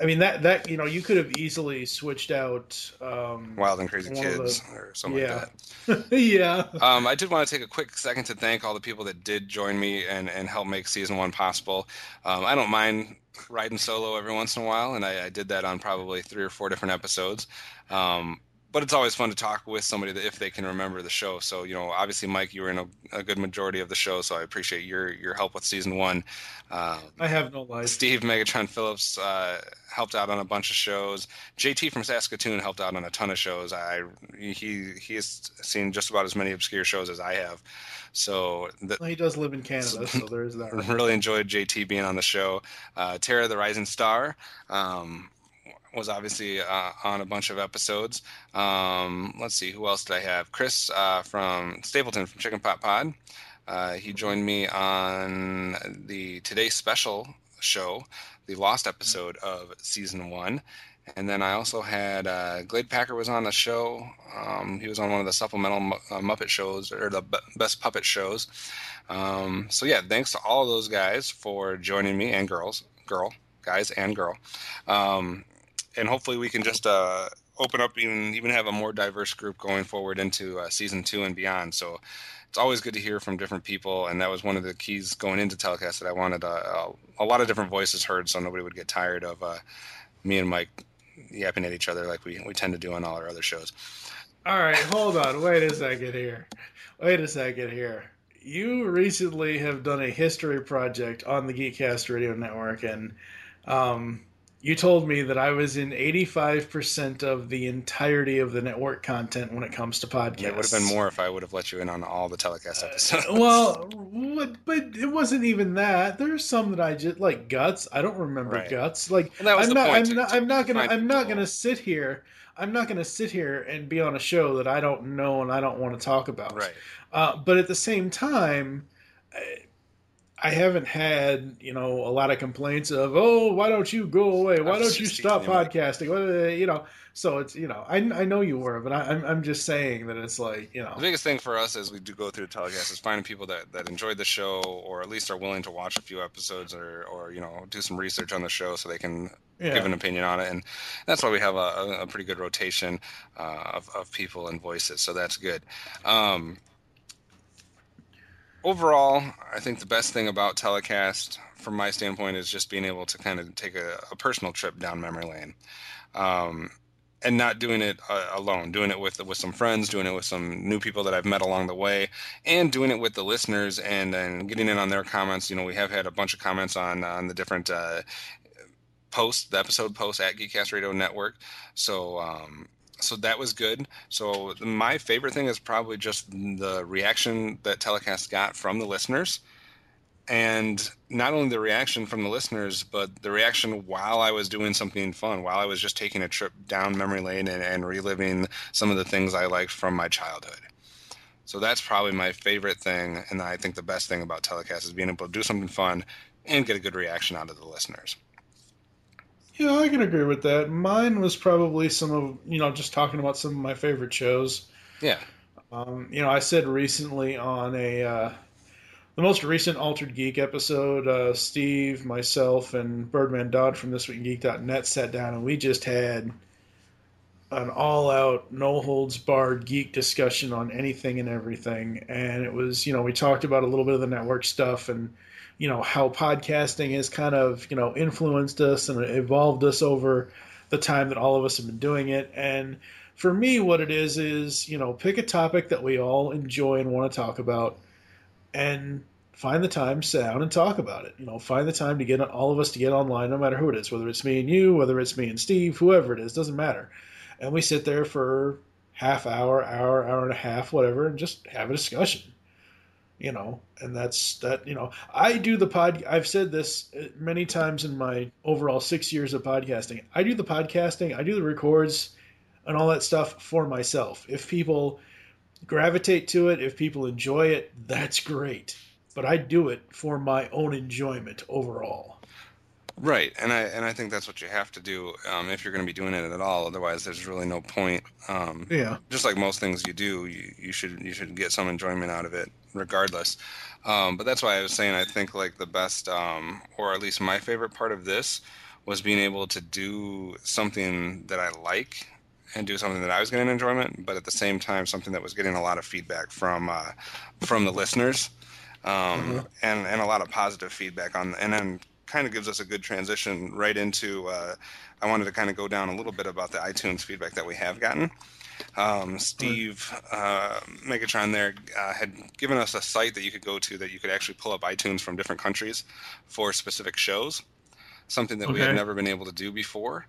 Speaker 4: I mean that that you know you could have easily switched out um,
Speaker 3: Wild and Crazy
Speaker 4: of the-
Speaker 3: Kids or something
Speaker 4: yeah.
Speaker 3: like that.
Speaker 4: yeah.
Speaker 3: Um, I did want to take a quick second to thank all the people that did join me and, and help make season one possible. Um, I don't mind riding solo every once in a while, and I, I did that on probably three or four different episodes. Um, but it's always fun to talk with somebody that if they can remember the show. So you know, obviously, Mike, you were in a, a good majority of the show, so I appreciate your your help with season one. Uh,
Speaker 4: I have no life.
Speaker 3: Steve Megatron Phillips uh, helped out on a bunch of shows. JT from Saskatoon helped out on a ton of shows. I he he has seen just about as many obscure shows as I have. So the,
Speaker 4: Well, he does live in Canada, so there's that.
Speaker 3: really enjoyed JT being on the show. Uh, Tara the Rising Star um, was obviously uh, on a bunch of episodes. Um, let's see, who else did I have? Chris uh, from Stapleton from Chicken Pot Pod. Uh, he joined me on the Today Special show, the Lost episode of season one. And then I also had uh, Glade Packer was on the show. Um, he was on one of the supplemental Mu- uh, Muppet shows or the b- best puppet shows. Um, so yeah, thanks to all those guys for joining me and girls, girl, guys and girl. Um, and hopefully we can just uh, open up even even have a more diverse group going forward into uh, season two and beyond. So it's always good to hear from different people, and that was one of the keys going into telecast that I wanted uh, a, lot of different voices heard, so nobody would get tired of uh, me and Mike yapping at each other like we we tend to do on all our other shows.
Speaker 4: All right, hold on. Wait a second here. Wait a second here. You recently have done a history project on the Geekcast Radio Network, and um, you told me that I was in 85% of the entirety of the network content when it comes to podcasts.
Speaker 3: It would have been more if I would have let you in on all the telecast episodes.
Speaker 4: well, what, but it wasn't even that. There's some that I just like guts. I don't remember
Speaker 3: Right.
Speaker 4: guts. Like
Speaker 3: And that was
Speaker 4: I'm
Speaker 3: the
Speaker 4: not.
Speaker 3: point,
Speaker 4: I'm
Speaker 3: to-
Speaker 4: not.
Speaker 3: to
Speaker 4: I'm not gonna. I'm not
Speaker 3: people.
Speaker 4: gonna sit here. I'm not gonna sit here and be on a show that I don't know and I don't want to talk about.
Speaker 3: Right.
Speaker 4: Uh, but at the same time. I, I haven't had, you know, a lot of complaints of, oh, why don't you go away? Why don't you stop
Speaker 3: teasing you, Mike.
Speaker 4: podcasting? What- You know, so it's, you know, I, I know you were, but I, I'm, I'm just saying that it's like, you know,
Speaker 3: The biggest thing for us as we do go through the telecast is finding people that, that enjoyed the show or at least are willing to watch a few episodes or, or you know do some research on the show so they can
Speaker 4: Yeah.
Speaker 3: give an opinion on it and that's why we have a, a pretty good rotation uh, of, of people and voices so that's good um, overall I think the best thing about telecast from my standpoint is just being able to kind of take a, a personal trip down memory lane um, and not doing it uh, alone, doing it with with some friends, doing it with some new people that I've met along the way, and doing it with the listeners and and getting in on their comments. You know, we have had a bunch of comments on on the different uh, posts, the episode posts at Geekcast Radio Network. So. Um, so that was good. So my favorite thing is probably just the reaction that Telecast got from the listeners and not only the reaction from the listeners, but the reaction while I was doing something fun, while I was just taking a trip down memory lane and, and reliving some of the things I liked from my childhood. So that's probably my favorite thing, and I think the best thing about telecast is being able to do something fun and get a good reaction out of the listeners.
Speaker 4: Yeah, I can agree with that. Mine was probably some of you know just talking about some of my favorite shows.
Speaker 3: Yeah,
Speaker 4: Um, you know, I said recently on a uh, the most recent Altered Geek episode, uh, Steve, myself, and Birdman Dodd from ThisWeekInGeek.net sat down and we just had an all-out, no holds barred geek discussion on anything and everything. And it was, you know, we talked about a little bit of the network stuff and you know how podcasting has kind of you know influenced us and evolved us over the time that all of us have been doing it. And for me, what it is is you know pick a topic that we all enjoy and want to talk about, and find the time, sit down and talk about it. You know, find the time to get all of us to get online, no matter who it is, whether it's me and you, whether it's me and Steve, whoever it is, doesn't matter. And we sit there for half hour, hour, hour and a half, whatever, and just have a discussion. You know, and that's that. You know, I do the pod. I've said this uh, many times in my overall six years of podcasting. I do the podcasting, I do the records, and all that stuff for myself. If people gravitate to it, if people enjoy it, that's great but I do it for my own enjoyment overall.
Speaker 3: Right, and I and I think that's what you have to do um, if you're going to be doing it at all. Otherwise, there's really no point. Um,
Speaker 4: yeah.
Speaker 3: Just like most things you do, you, you should you should get some enjoyment out of it, regardless. Um, but that's why I was saying I think like the best, um, or at least my favorite part of this, was being able to do something that I like and do something that I was getting enjoyment, but at the same time something that was getting a lot of feedback from uh, from the listeners um, mm-hmm. and and a lot of positive feedback on, and then kind of gives us a good transition right into. Uh, I wanted to kind of go down a little bit about the iTunes feedback that we have gotten. Um, Steve uh, Megatron there uh, had given us a site that you could go to that you could actually pull up iTunes from different countries for specific shows, something that okay. we had never been able to do before.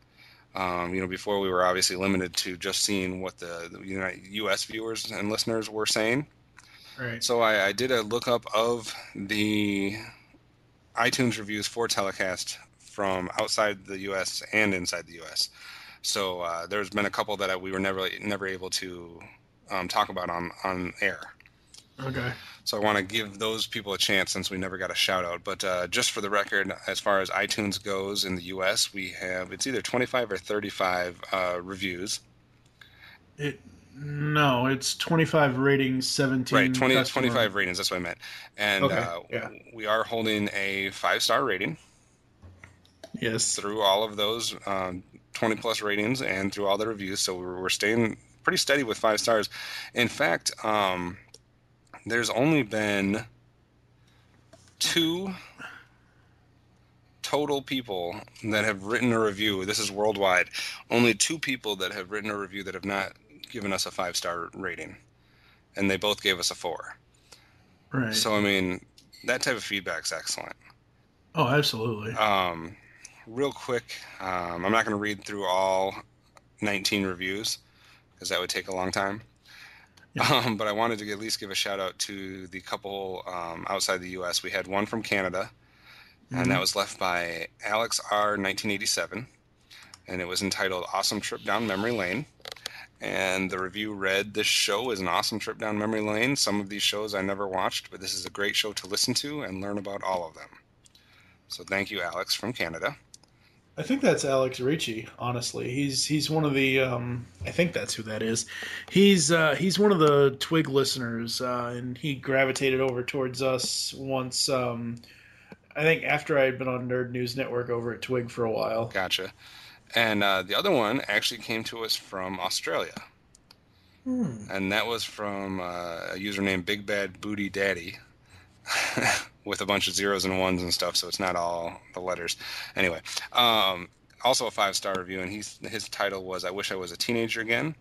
Speaker 3: Um, you know, before we were obviously limited to just seeing what the, the you know, U.S. viewers and listeners were saying.
Speaker 4: Right.
Speaker 3: So I, I did a lookup of the iTunes reviews for telecast from outside the U.S. and inside the U.S. So uh, there's been a couple that I, we were never never able to um, talk about on on air.
Speaker 4: Okay.
Speaker 3: So I want to give those people a chance since we never got a shout out. But uh, just for the record, as far as iTunes goes in the U.S., we have it's either 25 or 35 uh, reviews.
Speaker 4: It no, it's 25 ratings, 17
Speaker 3: Right, 20, 25 ratings, that's what I meant. And
Speaker 4: okay,
Speaker 3: uh,
Speaker 4: yeah.
Speaker 3: we are holding a five star rating.
Speaker 4: Yes.
Speaker 3: Through all of those um, 20 plus ratings and through all the reviews. So we're, we're staying pretty steady with five stars. In fact, um, there's only been two total people that have written a review. This is worldwide. Only two people that have written a review that have not given us a five star rating, and they both gave us a four.
Speaker 4: Right.
Speaker 3: So I mean, that type of feedback is excellent.
Speaker 4: Oh, absolutely.
Speaker 3: Um, real quick, um, I'm not going to read through all 19 reviews because that would take a long time. Yeah. Um, but I wanted to at least give a shout out to the couple um, outside the U.S. We had one from Canada, mm-hmm. and that was left by Alex R. 1987, and it was entitled "Awesome Trip Down Memory Lane." And the review read This show is an awesome trip down memory lane. Some of these shows I never watched, but this is a great show to listen to and learn about all of them. So thank you, Alex from Canada.
Speaker 4: I think that's Alex Ricci. Honestly, he's he's one of the. Um, I think that's who that is. He's uh, he's one of the Twig listeners, uh, and he gravitated over towards us once. Um, I think after I had been on Nerd News Network over at Twig for a while.
Speaker 3: Gotcha. And uh, the other one actually came to us from Australia.
Speaker 4: Hmm.
Speaker 3: And that was from uh, a user named Big Bad Booty Daddy with a bunch of zeros and ones and stuff, so it's not all the letters. Anyway, um, also a five star review, and he's, his title was I Wish I Was a Teenager Again.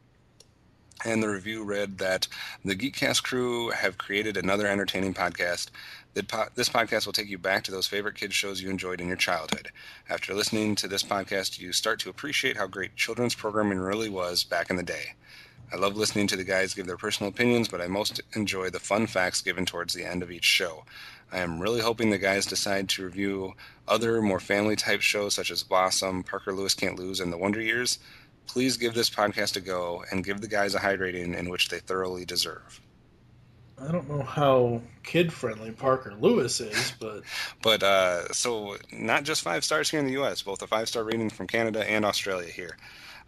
Speaker 3: And the review read that the Geekcast crew have created another entertaining podcast this podcast will take you back to those favorite kids shows you enjoyed in your childhood. After listening to this podcast, you start to appreciate how great children's programming really was back in the day. I love listening to the guys give their personal opinions, but I most enjoy the fun facts given towards the end of each show. I am really hoping the guys decide to review other more family type shows such as Blossom, Parker Lewis Can't Lose, and The Wonder Years. Please give this podcast a go and give the guys a high rating in which they thoroughly deserve.
Speaker 4: I don't know how kid friendly Parker Lewis is, but
Speaker 3: but uh, so not just five stars here in the U.S., both a five star rating from Canada and Australia here.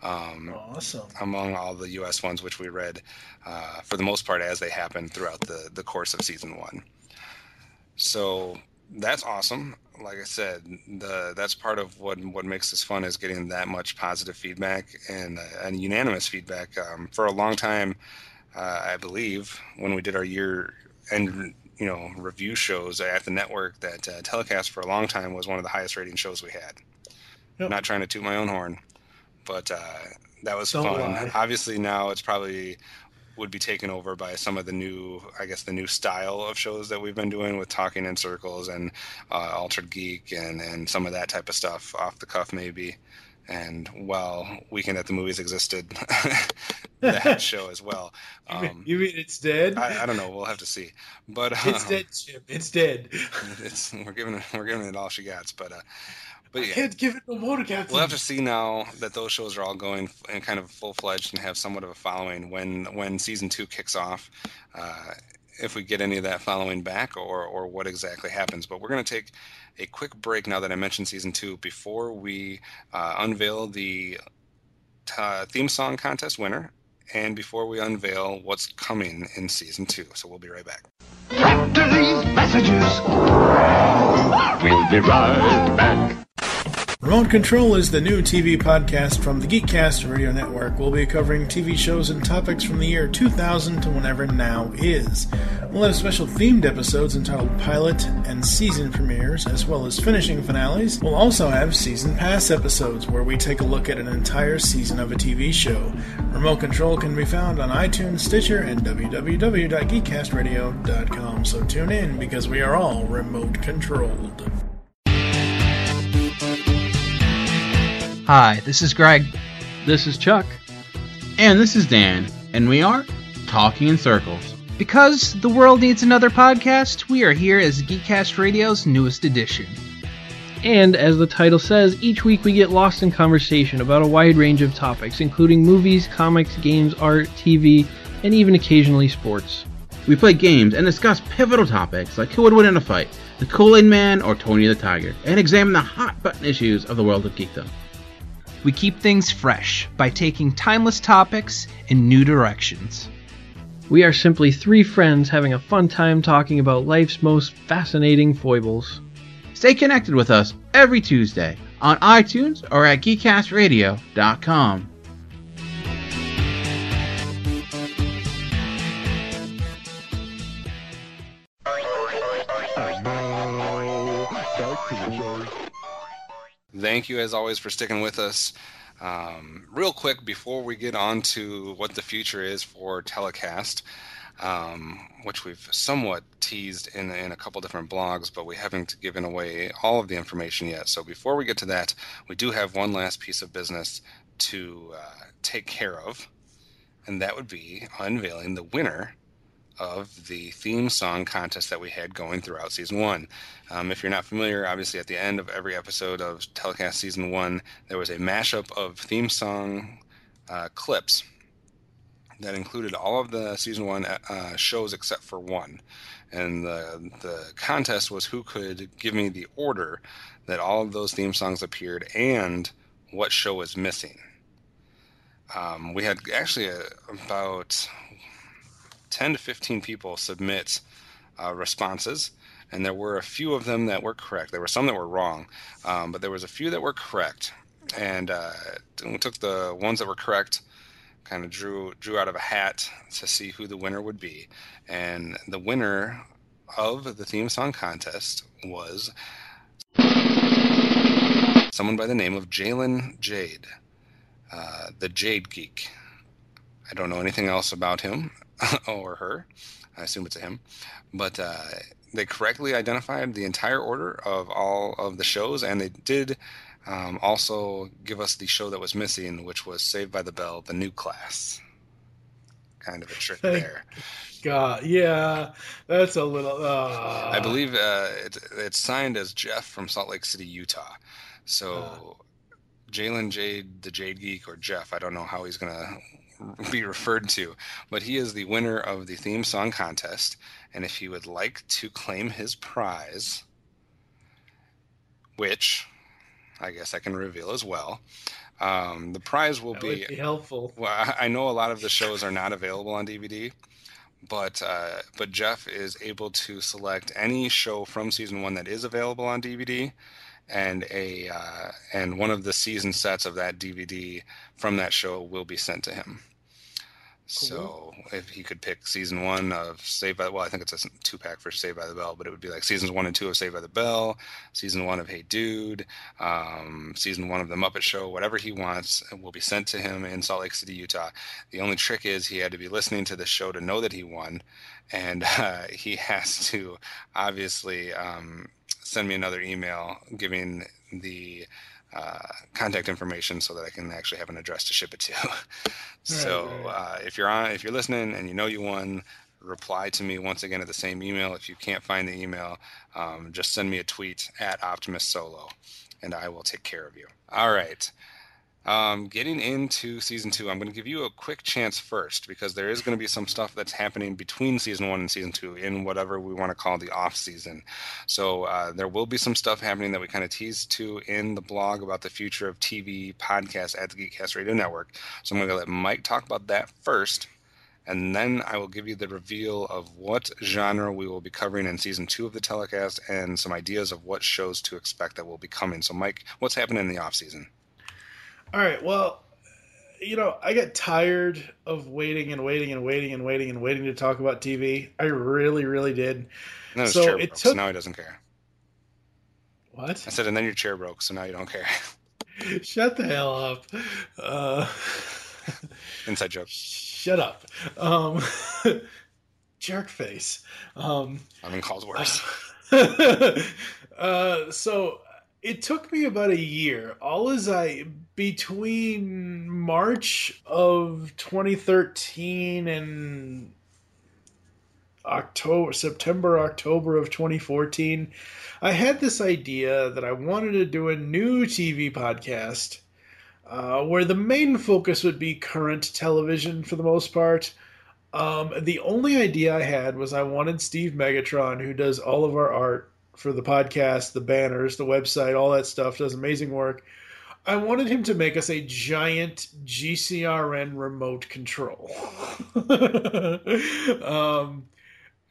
Speaker 3: Um,
Speaker 4: awesome.
Speaker 3: Among all the U.S. ones, which we read uh, for the most part as they happened throughout the the course of season one. So that's awesome. Like I said, the that's part of what what makes this fun is getting that much positive feedback and uh, and unanimous feedback. Um, for a long time, uh, I believe, when we did our year end you know review shows at the network that uh, telecast for a long time was one of the highest rating shows we had.
Speaker 4: Yep.
Speaker 3: Not trying to toot my own horn, but uh, that was
Speaker 4: Don't
Speaker 3: fun.
Speaker 4: lie.
Speaker 3: Obviously, now it's probably would be taken over by some of the new, I guess, the new style of shows that we've been doing with talking in circles and uh, altered geek and and some of that type of stuff off the cuff maybe. And while Weekend at the Movies existed, that show as well.
Speaker 4: You mean-
Speaker 3: Um,
Speaker 4: you mean it's dead?
Speaker 3: I, I don't know. We'll have to see. But
Speaker 4: It's
Speaker 3: um,
Speaker 4: dead, Chip. It's dead.
Speaker 3: It's we're giving it we're giving it all she gets. But uh, but yeah,
Speaker 4: Can't give it no more Captain.
Speaker 3: We'll have to see now that those shows are all going and kind of full fledged and have somewhat of a following when when season two kicks off. Uh, if we get any of that following back, or or what exactly happens. But we're going to take a quick break now that I mentioned season two before we uh, unveil the uh, theme song contest winner and before we unveil what's coming in season two. So we'll be right back.
Speaker 2: After these messages, we'll be right back.
Speaker 4: Remote Control is the new TV podcast from the Geekcast Radio Network. We'll be covering TV shows and topics from the year 2000 to whenever now is. We'll have special themed episodes entitled Pilot and Season Premieres, as well as finishing finales. We'll also have Season Pass episodes where we take a look at an entire season of a TV show. Remote Control can be found on iTunes, Stitcher, and www.geekcastradio.com. So tune in because we are all remote controlled.
Speaker 12: Hi, this is Greg.
Speaker 13: This is Chuck.
Speaker 12: And this is Dan. And we are Talking in Circles. Because the world needs another podcast, we are here as Geekcast Radio's newest edition.
Speaker 13: And as the title says, each week we get lost in conversation about a wide range of topics, including movies, comics, games, art, TV, and even occasionally sports.
Speaker 12: We play games and discuss pivotal topics like who would win in a fight, the Kool Aid Man or Tony the Tiger, and examine the hot button issues of the world of geekdom. We keep things fresh by taking timeless topics in new directions.
Speaker 13: We are simply three friends having a fun time talking about life's most fascinating foibles.
Speaker 12: Stay connected with us every Tuesday on iTunes or at geekcastradio.com.
Speaker 3: Thank you, as always, for sticking with us. Um, real quick, before we get on to what the future is for telecast, um, which we've somewhat teased in, in a couple different blogs, but we haven't given away all of the information yet. So before we get to that, we do have one last piece of business to uh, take care of, and that would be unveiling the winner of the theme song contest that we had going throughout season one. Um, if you're not familiar, obviously at the end of every episode of Telecast season one, there was a mashup of theme song uh, clips that included all of the season one uh, shows except for one. And the, the contest was who could give me the order that all of those theme songs appeared and what show was missing. Um, we had actually a, about 10 to 15 people submit uh, responses, and there were a few of them that were correct. There were some that were wrong, um, but there was a few that were correct. And uh, we took the ones that were correct, kind of drew drew out of a hat to see who the winner would be. And the winner of the theme song contest was someone by the name of Jalen Jade, uh, the Jade Geek. I don't know anything else about him or her. I assume it's a him. But uh, they correctly identified the entire order of all of the shows, and they did um, also give us the show that was missing, which was Saved by the Bell, the new class. Kind of a trick
Speaker 4: Thank
Speaker 3: there.
Speaker 4: God, yeah, that's a little. Uh,
Speaker 3: I believe uh, it, it's signed as Jeff from Salt Lake City, Utah. So Jalen Jade, the Jade Geek, or Jeff, I don't know how he's going to be referred to, but he is the winner of the theme song contest. And if he would like to claim his prize, which I guess I can reveal as well, um, the prize will be,
Speaker 4: be helpful.
Speaker 3: Well, I I know a lot of the shows are not available on DVD, but uh, but Jeff is able to select any show from season one that is available on DVD, and a uh, and one of the season sets of that DVD from that show will be sent to him. Cool. So if he could pick season one of Saved by well, I think it's a two pack for Saved by the Bell, but it would be like seasons one and two of Saved by the Bell, season one of Hey Dude, um, season one of The Muppet Show, whatever he wants will be sent to him in Salt Lake City, Utah. The only trick is he had to be listening to the show to know that he won, and uh, he has to obviously um, send me another email giving the uh, contact information so that I can actually have an address to ship it to. so
Speaker 4: Right, right.
Speaker 3: Uh, if you're on, if you're listening and you know you won, reply to me once again at the same email. If you can't find the email, um, just send me a tweet at Optimus Solo, and I will take care of you. All right. Um, getting into season two, I'm going to give you a quick chance first because there is going to be some stuff that's happening between season one and season two in whatever we want to call the off season. So uh, there will be some stuff happening that we kind of teased to in the blog about the future of TV podcast at the Geekcast Radio Network. So I'm going to let Mike talk about that first. And then I will give you the reveal of what genre we will be covering in season two of the telecast and some ideas of what shows to expect that will be coming. So, Mike, what's happening in the off season?
Speaker 4: All right. Well, you know, I get tired of waiting and waiting and waiting and waiting and waiting to talk about TV. I really, really did.
Speaker 3: No, his
Speaker 4: so
Speaker 3: chair
Speaker 4: it
Speaker 3: broke,
Speaker 4: took
Speaker 3: so now he doesn't care.
Speaker 4: what?
Speaker 3: I said, and then your chair broke, so now you don't care.
Speaker 4: Shut the hell up. Uh,
Speaker 3: Inside joke.
Speaker 4: shut up. Um, jerk face. Um,
Speaker 3: I've been called worse.
Speaker 4: uh, so it took me about a year. All as I between March of 2013 and October, September, October of 2014, I had this idea that I wanted to do a new TV podcast uh, where the main focus would be current television for the most part. Um, the only idea I had was I wanted Steve Megatron, who does all of our art for the podcast, the banners, the website, all that stuff, does amazing work. I wanted him to make us a giant GCRN remote control. um,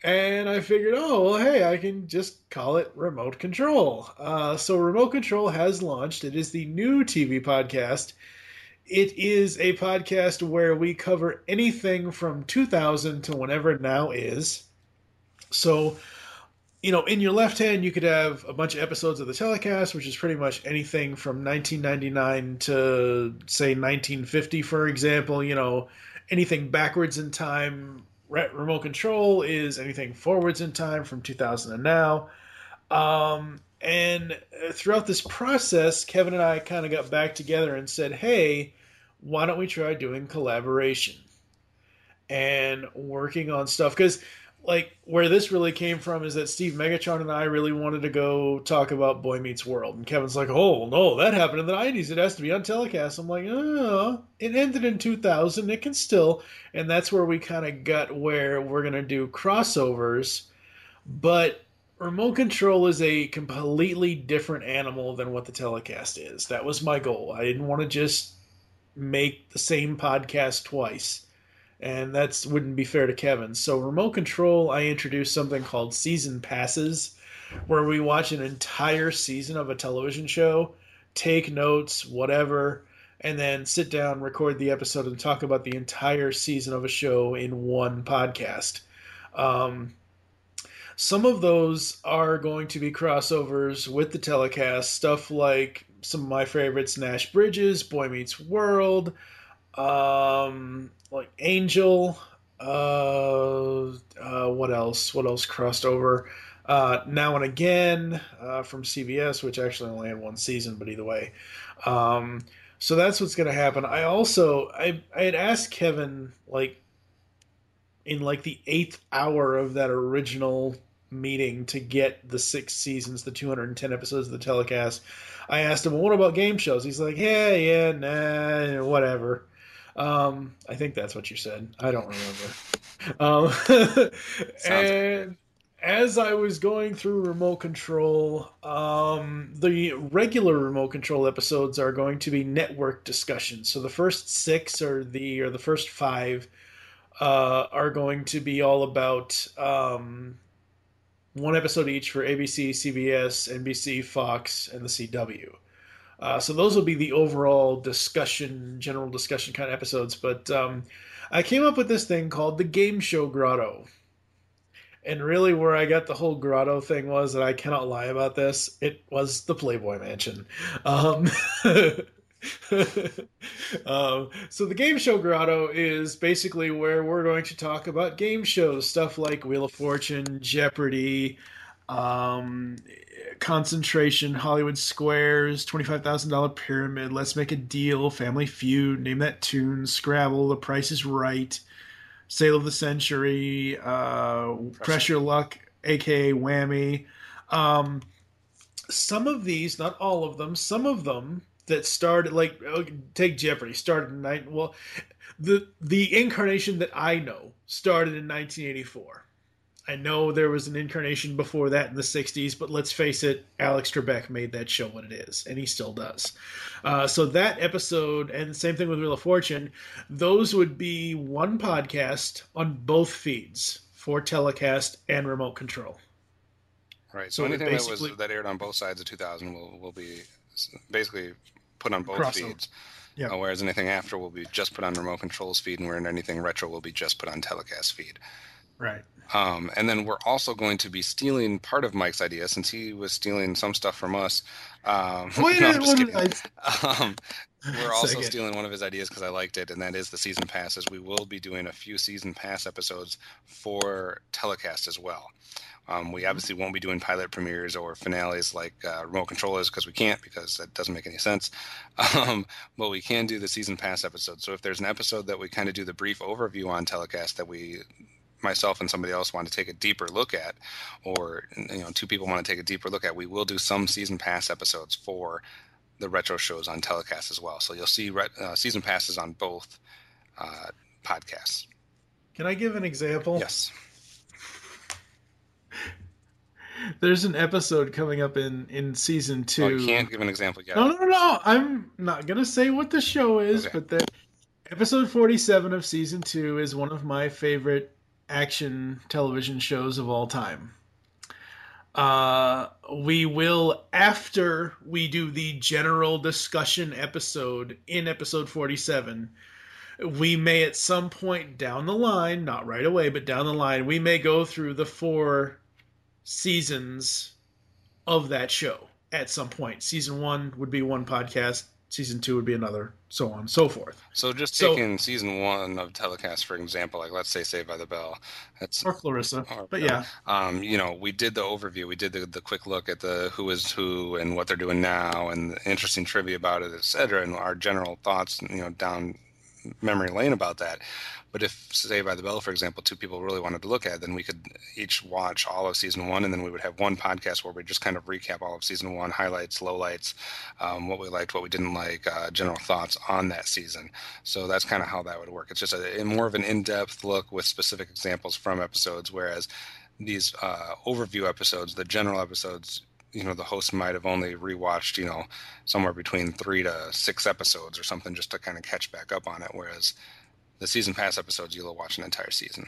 Speaker 4: and I figured, oh, well, hey, I can just call it Remote Control. Uh, so, Remote Control has launched. It is the new TV podcast. It is a podcast where we cover anything from 2000 to whenever now is. So, you know, in your left hand, you could have a bunch of episodes of the telecast, which is pretty much anything from 1999 to, say, 1950, for example. You know, anything backwards in time. Re- Remote control is anything forwards in time from 2000 and now. Um, and uh, throughout this process, Kevin and I kind of got back together and said, hey, why don't we try doing collaboration and working on stuff? Because like where this really came from is that Steve Megatron and I really wanted to go talk about Boy Meets World, and Kevin's like, "Oh no, that happened in the '90s. It has to be on telecast." I'm like, "Oh, it ended in 2000. It can still," and that's where we kind of got where we're gonna do crossovers, but remote control is a completely different animal than what the telecast is. That was my goal. I didn't want to just make the same podcast twice and that's wouldn't be fair to Kevin. So remote control, I introduced something called season passes, where we watch an entire season of a television show, take notes, whatever, and then sit down, record the episode, and talk about the entire season of a show in one podcast. Um, some of those are going to be crossovers with the telecast, stuff like some of my favorites, Nash Bridges, Boy Meets World, um, like Angel. Uh, uh, what else? What else crossed over? Uh, now and again uh, from CBS, which actually only had one season, but either way. Um, so that's what's going to happen. I also I I had asked Kevin like in like the eighth hour of that original meeting to get the six seasons, the 210 episodes of the telecast. I asked him, well, "What about game shows?" He's like, "Yeah, yeah, nah, whatever." Um, I think that's what you said. I don't remember. Um, and as I was going through remote control, um, the regular remote control episodes are going to be network discussions. So the first six or the or the first five uh, are going to be all about um, one episode each for ABC, CBS, NBC, Fox, and the CW. Uh, so those will be the overall discussion, general discussion kind of episodes. But um, I came up with this thing called the Game Show Grotto. And really, where I got the whole grotto thing was that I cannot lie about this. It was the Playboy Mansion. Um, um, so the game show grotto is basically where we're going to talk about game shows, stuff like Wheel of Fortune, Jeopardy, um, Concentration, Hollywood Squares, Twenty Five Thousand Dollar Pyramid, Let's Make a Deal, Family Feud, Name That Tune, Scrabble, The Price Is Right, Sale of the Century, uh, Press Your Luck, aka Whammy. Um, some of these, not all of them, some of them that started like uh, take Jeopardy started in. Well, the the incarnation that I know started in 1984. I know there was an incarnation before that in the 60s, but let's face it, Alex Trebek made that show what it is, and he still does. Uh, so that episode, and same thing with Wheel of Fortune, those would be one podcast on both feeds for telecast and remote control.
Speaker 3: Right.
Speaker 4: So
Speaker 3: So anything that was that aired on both sides of 2000 will will be basically put on both
Speaker 4: Crossover.
Speaker 3: feeds.
Speaker 4: Yeah.
Speaker 3: Uh, whereas anything after will be just put on remote controls feed, and where anything retro will be just put on telecast feed.
Speaker 4: Right.
Speaker 3: Um, and then we're also going to be stealing part of Mike's idea since he was stealing some stuff from us. Um,
Speaker 4: Wait,
Speaker 3: no,
Speaker 4: wait,
Speaker 3: I'm just
Speaker 4: wait,
Speaker 3: kidding. Um, we're also
Speaker 4: Second.
Speaker 3: stealing one of his ideas because I liked it, and that is the season passes. We will be doing a few season pass episodes for telecast as well. Um, we obviously won't be doing pilot premieres or finales like uh, remote controllers because we can't because that doesn't make any sense. Um, but we can do the season pass episode. So if there's an episode that we kind of do the brief overview on telecast that we myself and somebody else want to take a deeper look at, or you know, two people want to take a deeper look at, we will do some season pass episodes for the retro shows on telecast as well. So you'll see re- uh, season passes on both uh, podcasts.
Speaker 4: Can I give an example?
Speaker 3: Yes.
Speaker 4: There's an episode coming up in in season two.
Speaker 3: Oh, you can't give an example yet.
Speaker 4: No, no, no. I'm not gonna say what the show is, but the episode 47 of season two is one of my favorite action television shows of all time. Uh, we will after we do the general discussion episode in episode 47 we may at some point down the line, not right away, but down the line, we may go through the four seasons of that show at some point. Season one would be one podcast, season two would be another, so on and so forth.
Speaker 3: So just
Speaker 4: So-
Speaker 3: taking season one of telecast for example, like let's say Saved by the Bell, that's
Speaker 4: Or Clarissa.
Speaker 3: or-
Speaker 4: but yeah.
Speaker 3: um, you know, we did the overview, we did the, the quick look at the who is who and what they're doing now, and the interesting trivia about it, et cetera, and our general thoughts, you know, down memory lane about that. But if Saved by the Bell, for example, two people really wanted to look at, then we could each watch all of season one, and then we would have one podcast where we just kind of recap all of season one, highlights, lowlights, um, what we liked, what we didn't like, uh, general thoughts on that season. So that's kind of how that would work. It's just a, a more of an in-depth look with specific examples from episodes, whereas these uh, overview episodes, the general episodes, you know, the host might have only rewatched, you know, somewhere between three to six episodes or something just to kind of catch back up on it. Whereas the season pass episodes, you'll watch an entire season.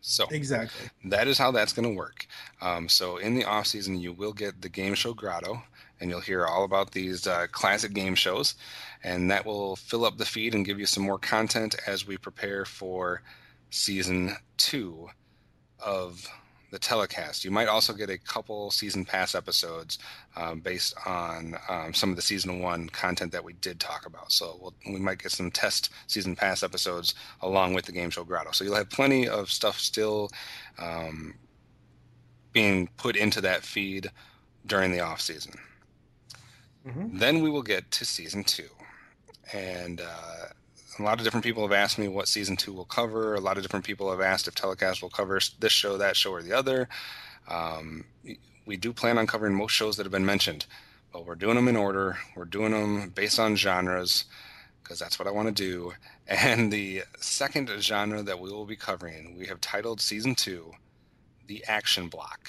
Speaker 3: So
Speaker 4: Exactly.
Speaker 3: that is how that's going to work. Um, so in the off season, you will get the game show Grotto, and you'll hear all about these uh, classic game shows, and that will fill up the feed and give you some more content as we prepare for season two of the telecast. You might also get a couple season pass episodes um, based on um, some of the season one content that we did talk about. So we'll, we might get some test season pass episodes along with the game show Grotto. So you'll have plenty of stuff still um, being put into that feed during the off season. Then we will get to season two, and uh, a lot of different people have asked me what season two will cover. A lot of different people have asked if telecast will cover this show, that show, or the other. Um, we do plan on covering most shows that have been mentioned, but we're doing them in order. We're doing them based on genres because that's what I want to do. And the second genre that we will be covering, we have titled season two, The Action Block.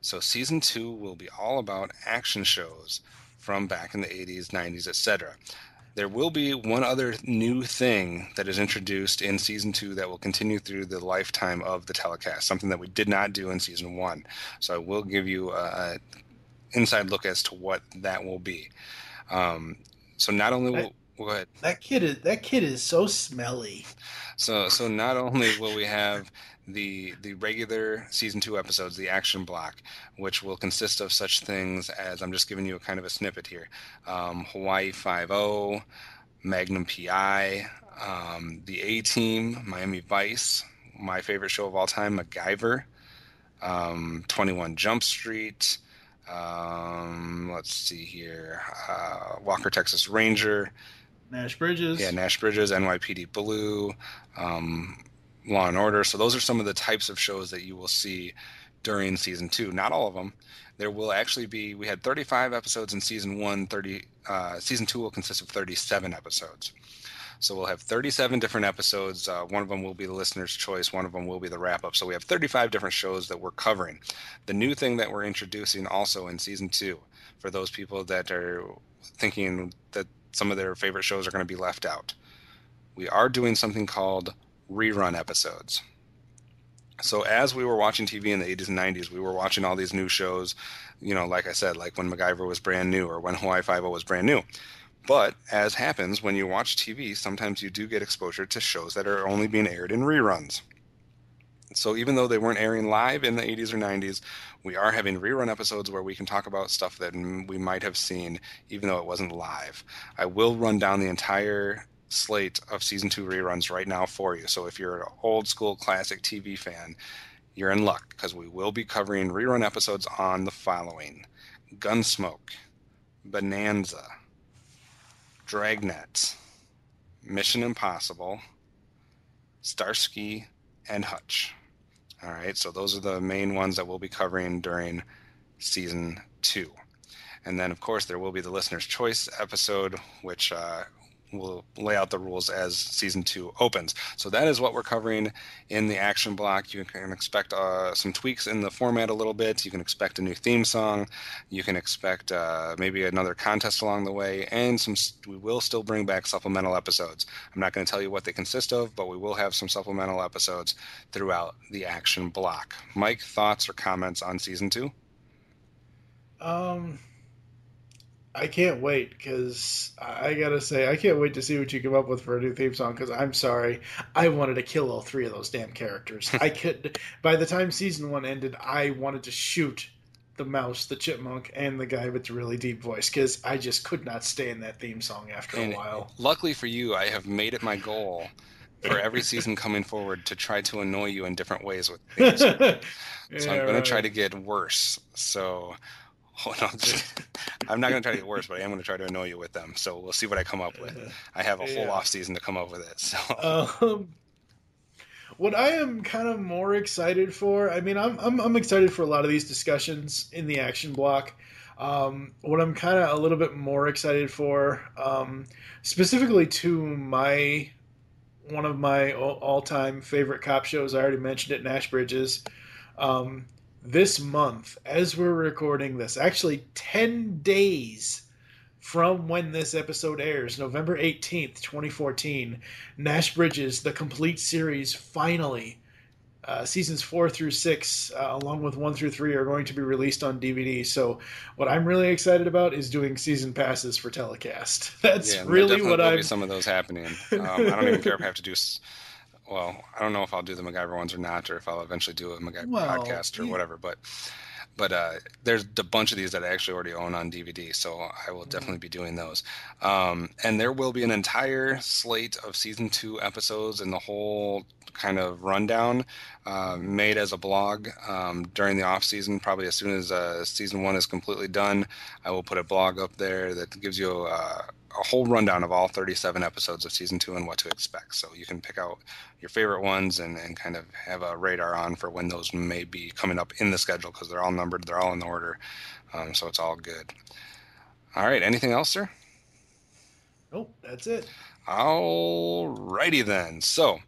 Speaker 3: So season two will be all about action shows from back in the 80s, 90s, etc. There will be one other new thing that is introduced in season two that will continue through the lifetime of the telecast, something that we did not do in season one. So I will give you a, inside look as to what that will be. Um, so not only will ahead.
Speaker 4: That kid is that kid is so smelly.
Speaker 3: So so not only will we have the the regular season two episodes, the action block, which will consist of such things as I'm just giving you a kind of a snippet here: um, Hawaii Five O, Magnum PI, um, the A Team, Miami Vice, my favorite show of all time, MacGyver, um, Twenty One Jump Street. Um, let's see here, uh, Walker Texas Ranger,
Speaker 4: Nash Bridges.
Speaker 3: yeah, Nash Bridges, NYPD Blue, um, Law and Order. So those are some of the types of shows that you will see during season two. Not all of them. There will actually be. We had 35 episodes in season one. 30. Uh, season two will consist of 37 episodes. So we'll have 37 different episodes. Uh, one of them will be the listener's choice. One of them will be the wrap up. So we have 35 different shows that we're covering. The new thing that we're introducing also in season two, for those people that are thinking that some of their favorite shows are going to be left out, we are doing something called rerun episodes. So as we were watching TV in the 80s and 90s, we were watching all these new shows, you know, like I said, like when MacGyver was brand new or when Hawaii Five-O was brand new. But as happens when you watch TV, sometimes you do get exposure to shows that are only being aired in reruns. So even though they weren't airing live in the 80s or 90s, we are having rerun episodes where we can talk about stuff that we might have seen even though it wasn't live. I will run down the entire slate of season 2 reruns right now for you. So if you're an old school classic TV fan, you're in luck because we will be covering rerun episodes on the following Gunsmoke, Bonanza, Dragnet, Mission Impossible, Starsky, and Hutch. All right, so those are the main ones that we'll be covering during season two. And then, of course, there will be the listener's choice episode, which uh, will lay out the rules as season two opens. So that is what we're covering in the action block. You can expect uh, some tweaks in the format a little bit. You can expect a new theme song. You can expect uh, maybe another contest along the way, and some. We will still bring back supplemental episodes. I'm not going to tell you what they consist of, but we will have some supplemental episodes throughout the action block. Mike, thoughts or comments on season two?
Speaker 4: Um, I can't wait because I gotta say I can't wait to see what you come up with for a new theme song. Because I'm sorry, I wanted to kill all three of those damn characters. I could. By the time season one ended, I wanted to shoot the mouse, the chipmunk, and the guy with the really deep voice because I just could not stay in that theme song after
Speaker 3: And
Speaker 4: a while.
Speaker 3: Luckily for you, I have made it my goal for every season coming forward to try to annoy you in different ways with things. so I'm
Speaker 4: Yeah,
Speaker 3: going to
Speaker 4: right.
Speaker 3: try to get worse. So hold on. I'm not going to try to get worse, but I am going to try to annoy you with them. So we'll see what I come up with. I have a whole
Speaker 4: Yeah.
Speaker 3: off season to come up with it. So
Speaker 4: Um, what I am kind of more excited for, I mean, I'm, I'm, I'm excited for a lot of these discussions in the action block. Um, what I'm kind of a little bit more excited for, um, specifically to my one of my all time favorite cop shows, I already mentioned it, Nash Bridges. Um, this month, as we're recording this, actually 10 days from when this episode airs, November 18th, 2014, Nash Bridges, the complete series, finally, uh, seasons four through six, uh, along with one through three, are going to be released on DVD. So, what I'm really excited about is doing season passes for telecast. That's
Speaker 3: yeah,
Speaker 4: really what I'm.
Speaker 3: some of those happening. Um, I don't even care if I have to do. Well, I don't know if I'll do the MacGyver ones or not, or if I'll eventually do a MacGyver
Speaker 4: Well,
Speaker 3: podcast or
Speaker 4: yeah.
Speaker 3: whatever. But but uh, there's a bunch of these that I actually already own on DVD, so I
Speaker 4: Mm-hmm.
Speaker 3: will definitely be doing those. Um, and there will be an entire slate of season two episodes and the whole kind of rundown uh, made as a blog um, during the off season. Probably as soon as uh, season one is completely done, I will put a blog up there that gives you uh, a whole rundown of all 37 episodes of season two and what to expect. So you can pick out your favorite ones and, and kind of have a radar on for when those may be coming up in the schedule because they're all numbered, they're all in order. Um, so it's all good. All right. Anything else, sir?
Speaker 4: Nope, that's it.
Speaker 3: Alrighty then. So,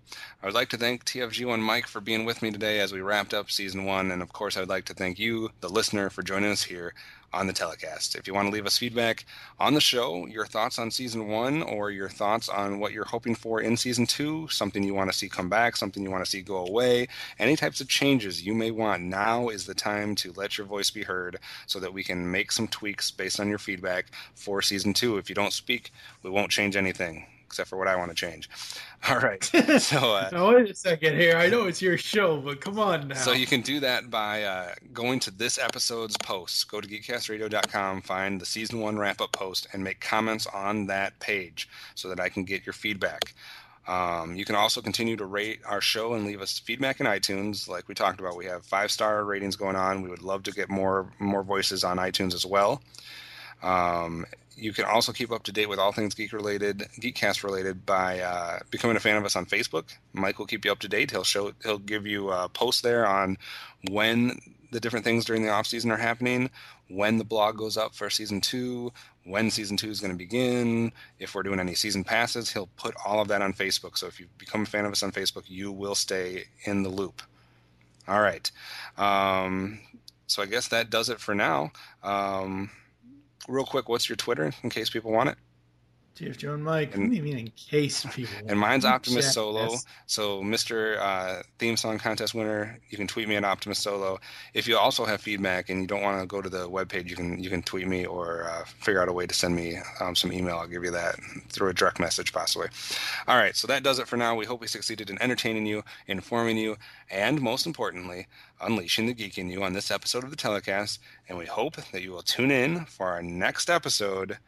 Speaker 3: I would like to thank TFG1 Mike for being with me today as we wrapped up season one. And of course, I would like to thank you, the listener, for joining us here on the telecast. If you want to leave us feedback on the show, your thoughts on season one, or your thoughts on what you're hoping for in season two, something you want to see come back, something you want to see go away, any types of changes you may want, now is the time to let your voice be heard so that we can make some tweaks based on your feedback for season two. If you don't speak, we won't change anything except for what I want to change. All right. So, uh,
Speaker 4: now wait a second here. I know it's your show, but come on now.
Speaker 3: so you can do that by uh, going to this episode's post. Go to geekcastradio.com, find the season one wrap up post, and make comments on that page so that I can get your feedback. Um, you can also continue to rate our show and leave us feedback in iTunes. Like we talked about, we have five star ratings going on. We would love to get more more voices on iTunes as well. Um, you can also keep up to date with all things geek related, geekcast related by uh, becoming a fan of us on Facebook. Mike will keep you up to date. He'll show, he'll give you a post there on when the different things during the off season are happening, when the blog goes up for season two, when season two is going to begin, if we're doing any season passes. He'll put all of that on Facebook. So if you become a fan of us on Facebook, you will stay in the loop. All right. Um, so I guess that does it for now. Um, real quick, what's your Twitter in case people want it?
Speaker 4: TF Joe and Mike.
Speaker 3: And-
Speaker 4: do mean in case people?
Speaker 3: And mine's Optimus
Speaker 4: Jackass.
Speaker 3: Solo. So, Mr. Uh, theme song contest winner, you can tweet me at Optimus Solo. If you also have feedback and you don't want to go to the webpage, you can you can tweet me or uh, figure out a way to send me um, some email. I'll give you that through a direct message, possibly. All right, so that does it for now. We hope we succeeded in entertaining you, informing you, and most importantly, unleashing the geek in you on this episode of the telecast. And we hope that you will tune in for our next episode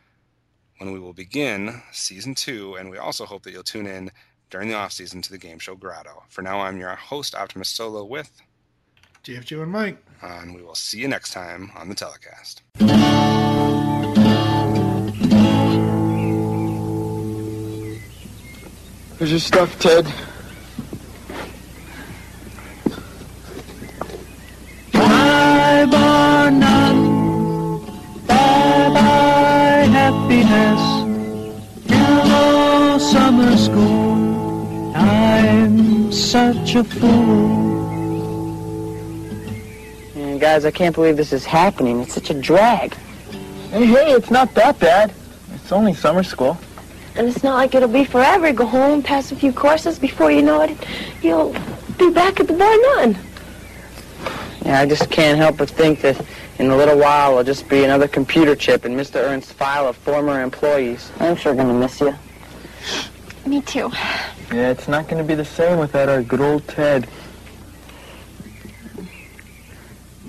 Speaker 3: when we will begin season two, and we also hope that you'll tune in during the off season to the game show Grotto. For now, I'm your host, Optimus Solo, with,
Speaker 4: TF Joe and Mike.
Speaker 3: Uh, and we will see you next time on the telecast.
Speaker 14: Here's your stuff, Ted.
Speaker 15: Happiness. Hello summer school. I'm such a fool.
Speaker 16: Man, guys, I can't believe this is happening. It's such a drag.
Speaker 14: Hey, hey, it's not that bad. It's only summer school.
Speaker 17: And it's not like it'll be forever. Go home, pass a few courses. Before you know it, you'll be back at the Boy Nun.
Speaker 16: Yeah, I just can't help but think that in a little while I'll just be another computer chip in Mr. Ernst's file of former employees. I'm sure gonna miss you.
Speaker 17: Me too.
Speaker 14: Yeah, it's not going to be the same without our good old Ted.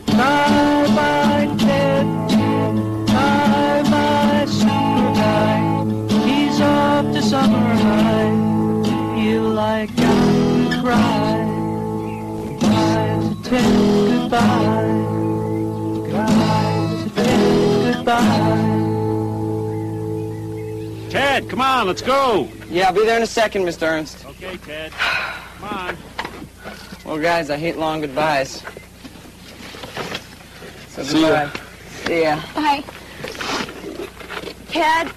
Speaker 15: Bye bye Ted. Bye bye super guy. He's off to summer high. Feel like I could cry. Goodbye to Ted. Ted,
Speaker 16: come on, let's go. Yeah, I'll be there in a second, Mr. Ernst.
Speaker 15: Okay, Ted. Come on.
Speaker 16: Well, guys, I hate long goodbyes. So
Speaker 14: See ya.
Speaker 16: See ya.
Speaker 17: Bye. Ted.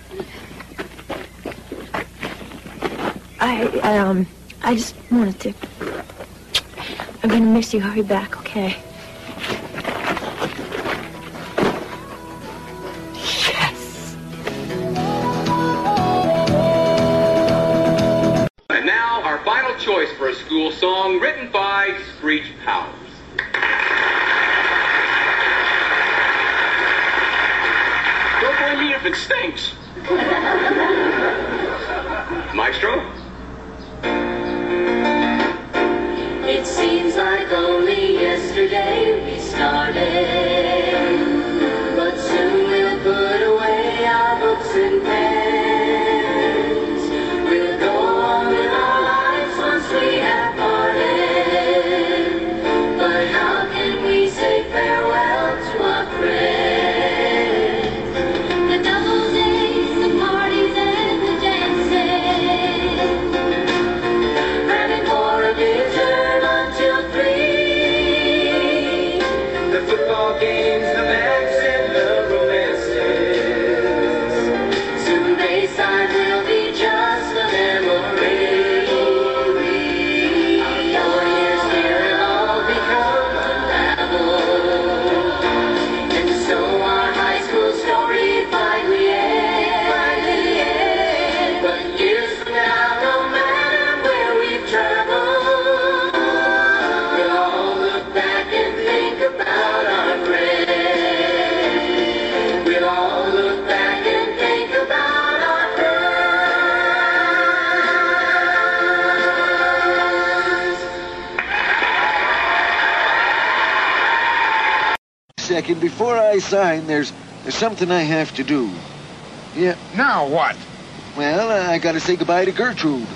Speaker 17: I, I, um, I just wanted to. I'm gonna miss you. Hurry back, okay?
Speaker 18: Choice for a school song written by Screech Powers. Don't blame me if it stinks. Maestro?
Speaker 19: It seems like only yesterday we started.
Speaker 20: Before I sign, there's, there's something I have to do. Yeah.
Speaker 21: Now what?
Speaker 20: Well, I gotta say goodbye to Gertrude.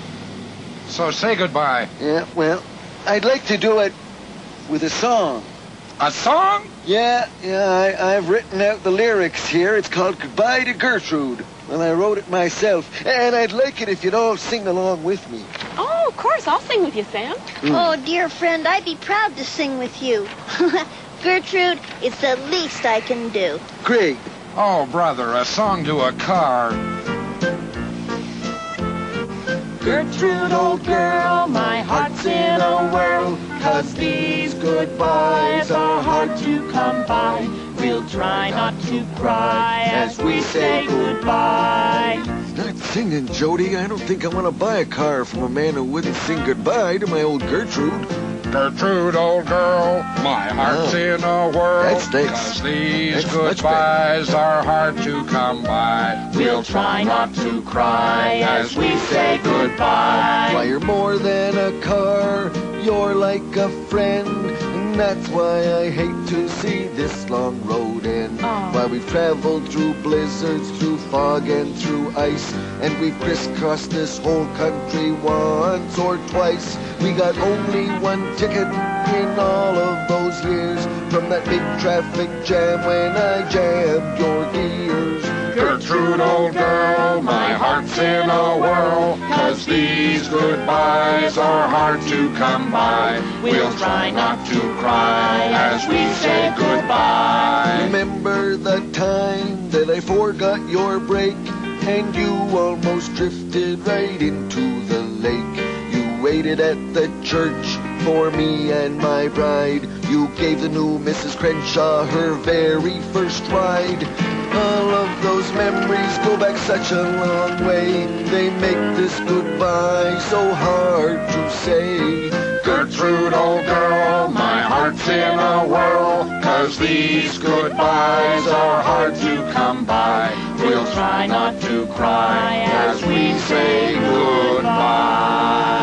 Speaker 21: So say goodbye.
Speaker 20: Yeah, well, I'd like to do it with a song.
Speaker 21: A song?
Speaker 20: Yeah, yeah, I, I've written out the lyrics here. It's called Goodbye to Gertrude. Well, I wrote it myself, and I'd like it if you'd all sing along with me.
Speaker 22: Oh, of course. I'll sing with you, Sam. Hmm.
Speaker 23: Oh, dear friend, I'd be proud to sing with you. Gertrude, it's the least I can do.
Speaker 20: Great.
Speaker 21: Oh, brother, a song to a car.
Speaker 15: Gertrude, old girl, my heart's in a whirl. Cause these goodbyes are hard to come by. We'll try not to cry as we say goodbye.
Speaker 20: Not singing, Jody. I don't think I want to buy a car from a man who wouldn't sing goodbye to my old Gertrude.
Speaker 21: Gertrude, old girl, my heart's
Speaker 20: Oh.
Speaker 21: in a whirl.
Speaker 20: That stinks.
Speaker 21: Cause these
Speaker 20: That's
Speaker 21: goodbyes are hard to come by.
Speaker 15: We'll try not to cry as we say goodbye.
Speaker 20: Why, you're more than a car. You're like a friend. And that's why I hate to see this long road end. Ah. Why we've traveled through blizzards, through fog, and through ice. And we've crisscrossed this whole country once or twice. We got only one ticket in all of those years. From that big traffic jam when I jammed your gears.
Speaker 21: Gertrude, old girl, my heart's in a whirl. Cause these goodbyes are hard to come by. We'll try not to cry as we say goodbye.
Speaker 20: Remember the time that I forgot your brake and you almost drifted right into the lake. You waited at the church for me and my bride. You gave the new Mrs. Crenshaw her very first ride. All of those memories go back such a long way. They make this goodbye so hard to say.
Speaker 21: Gertrude, old girl, my heart's in a whirl. Cause these goodbyes are hard to come by. We'll try not to cry as we say goodbye.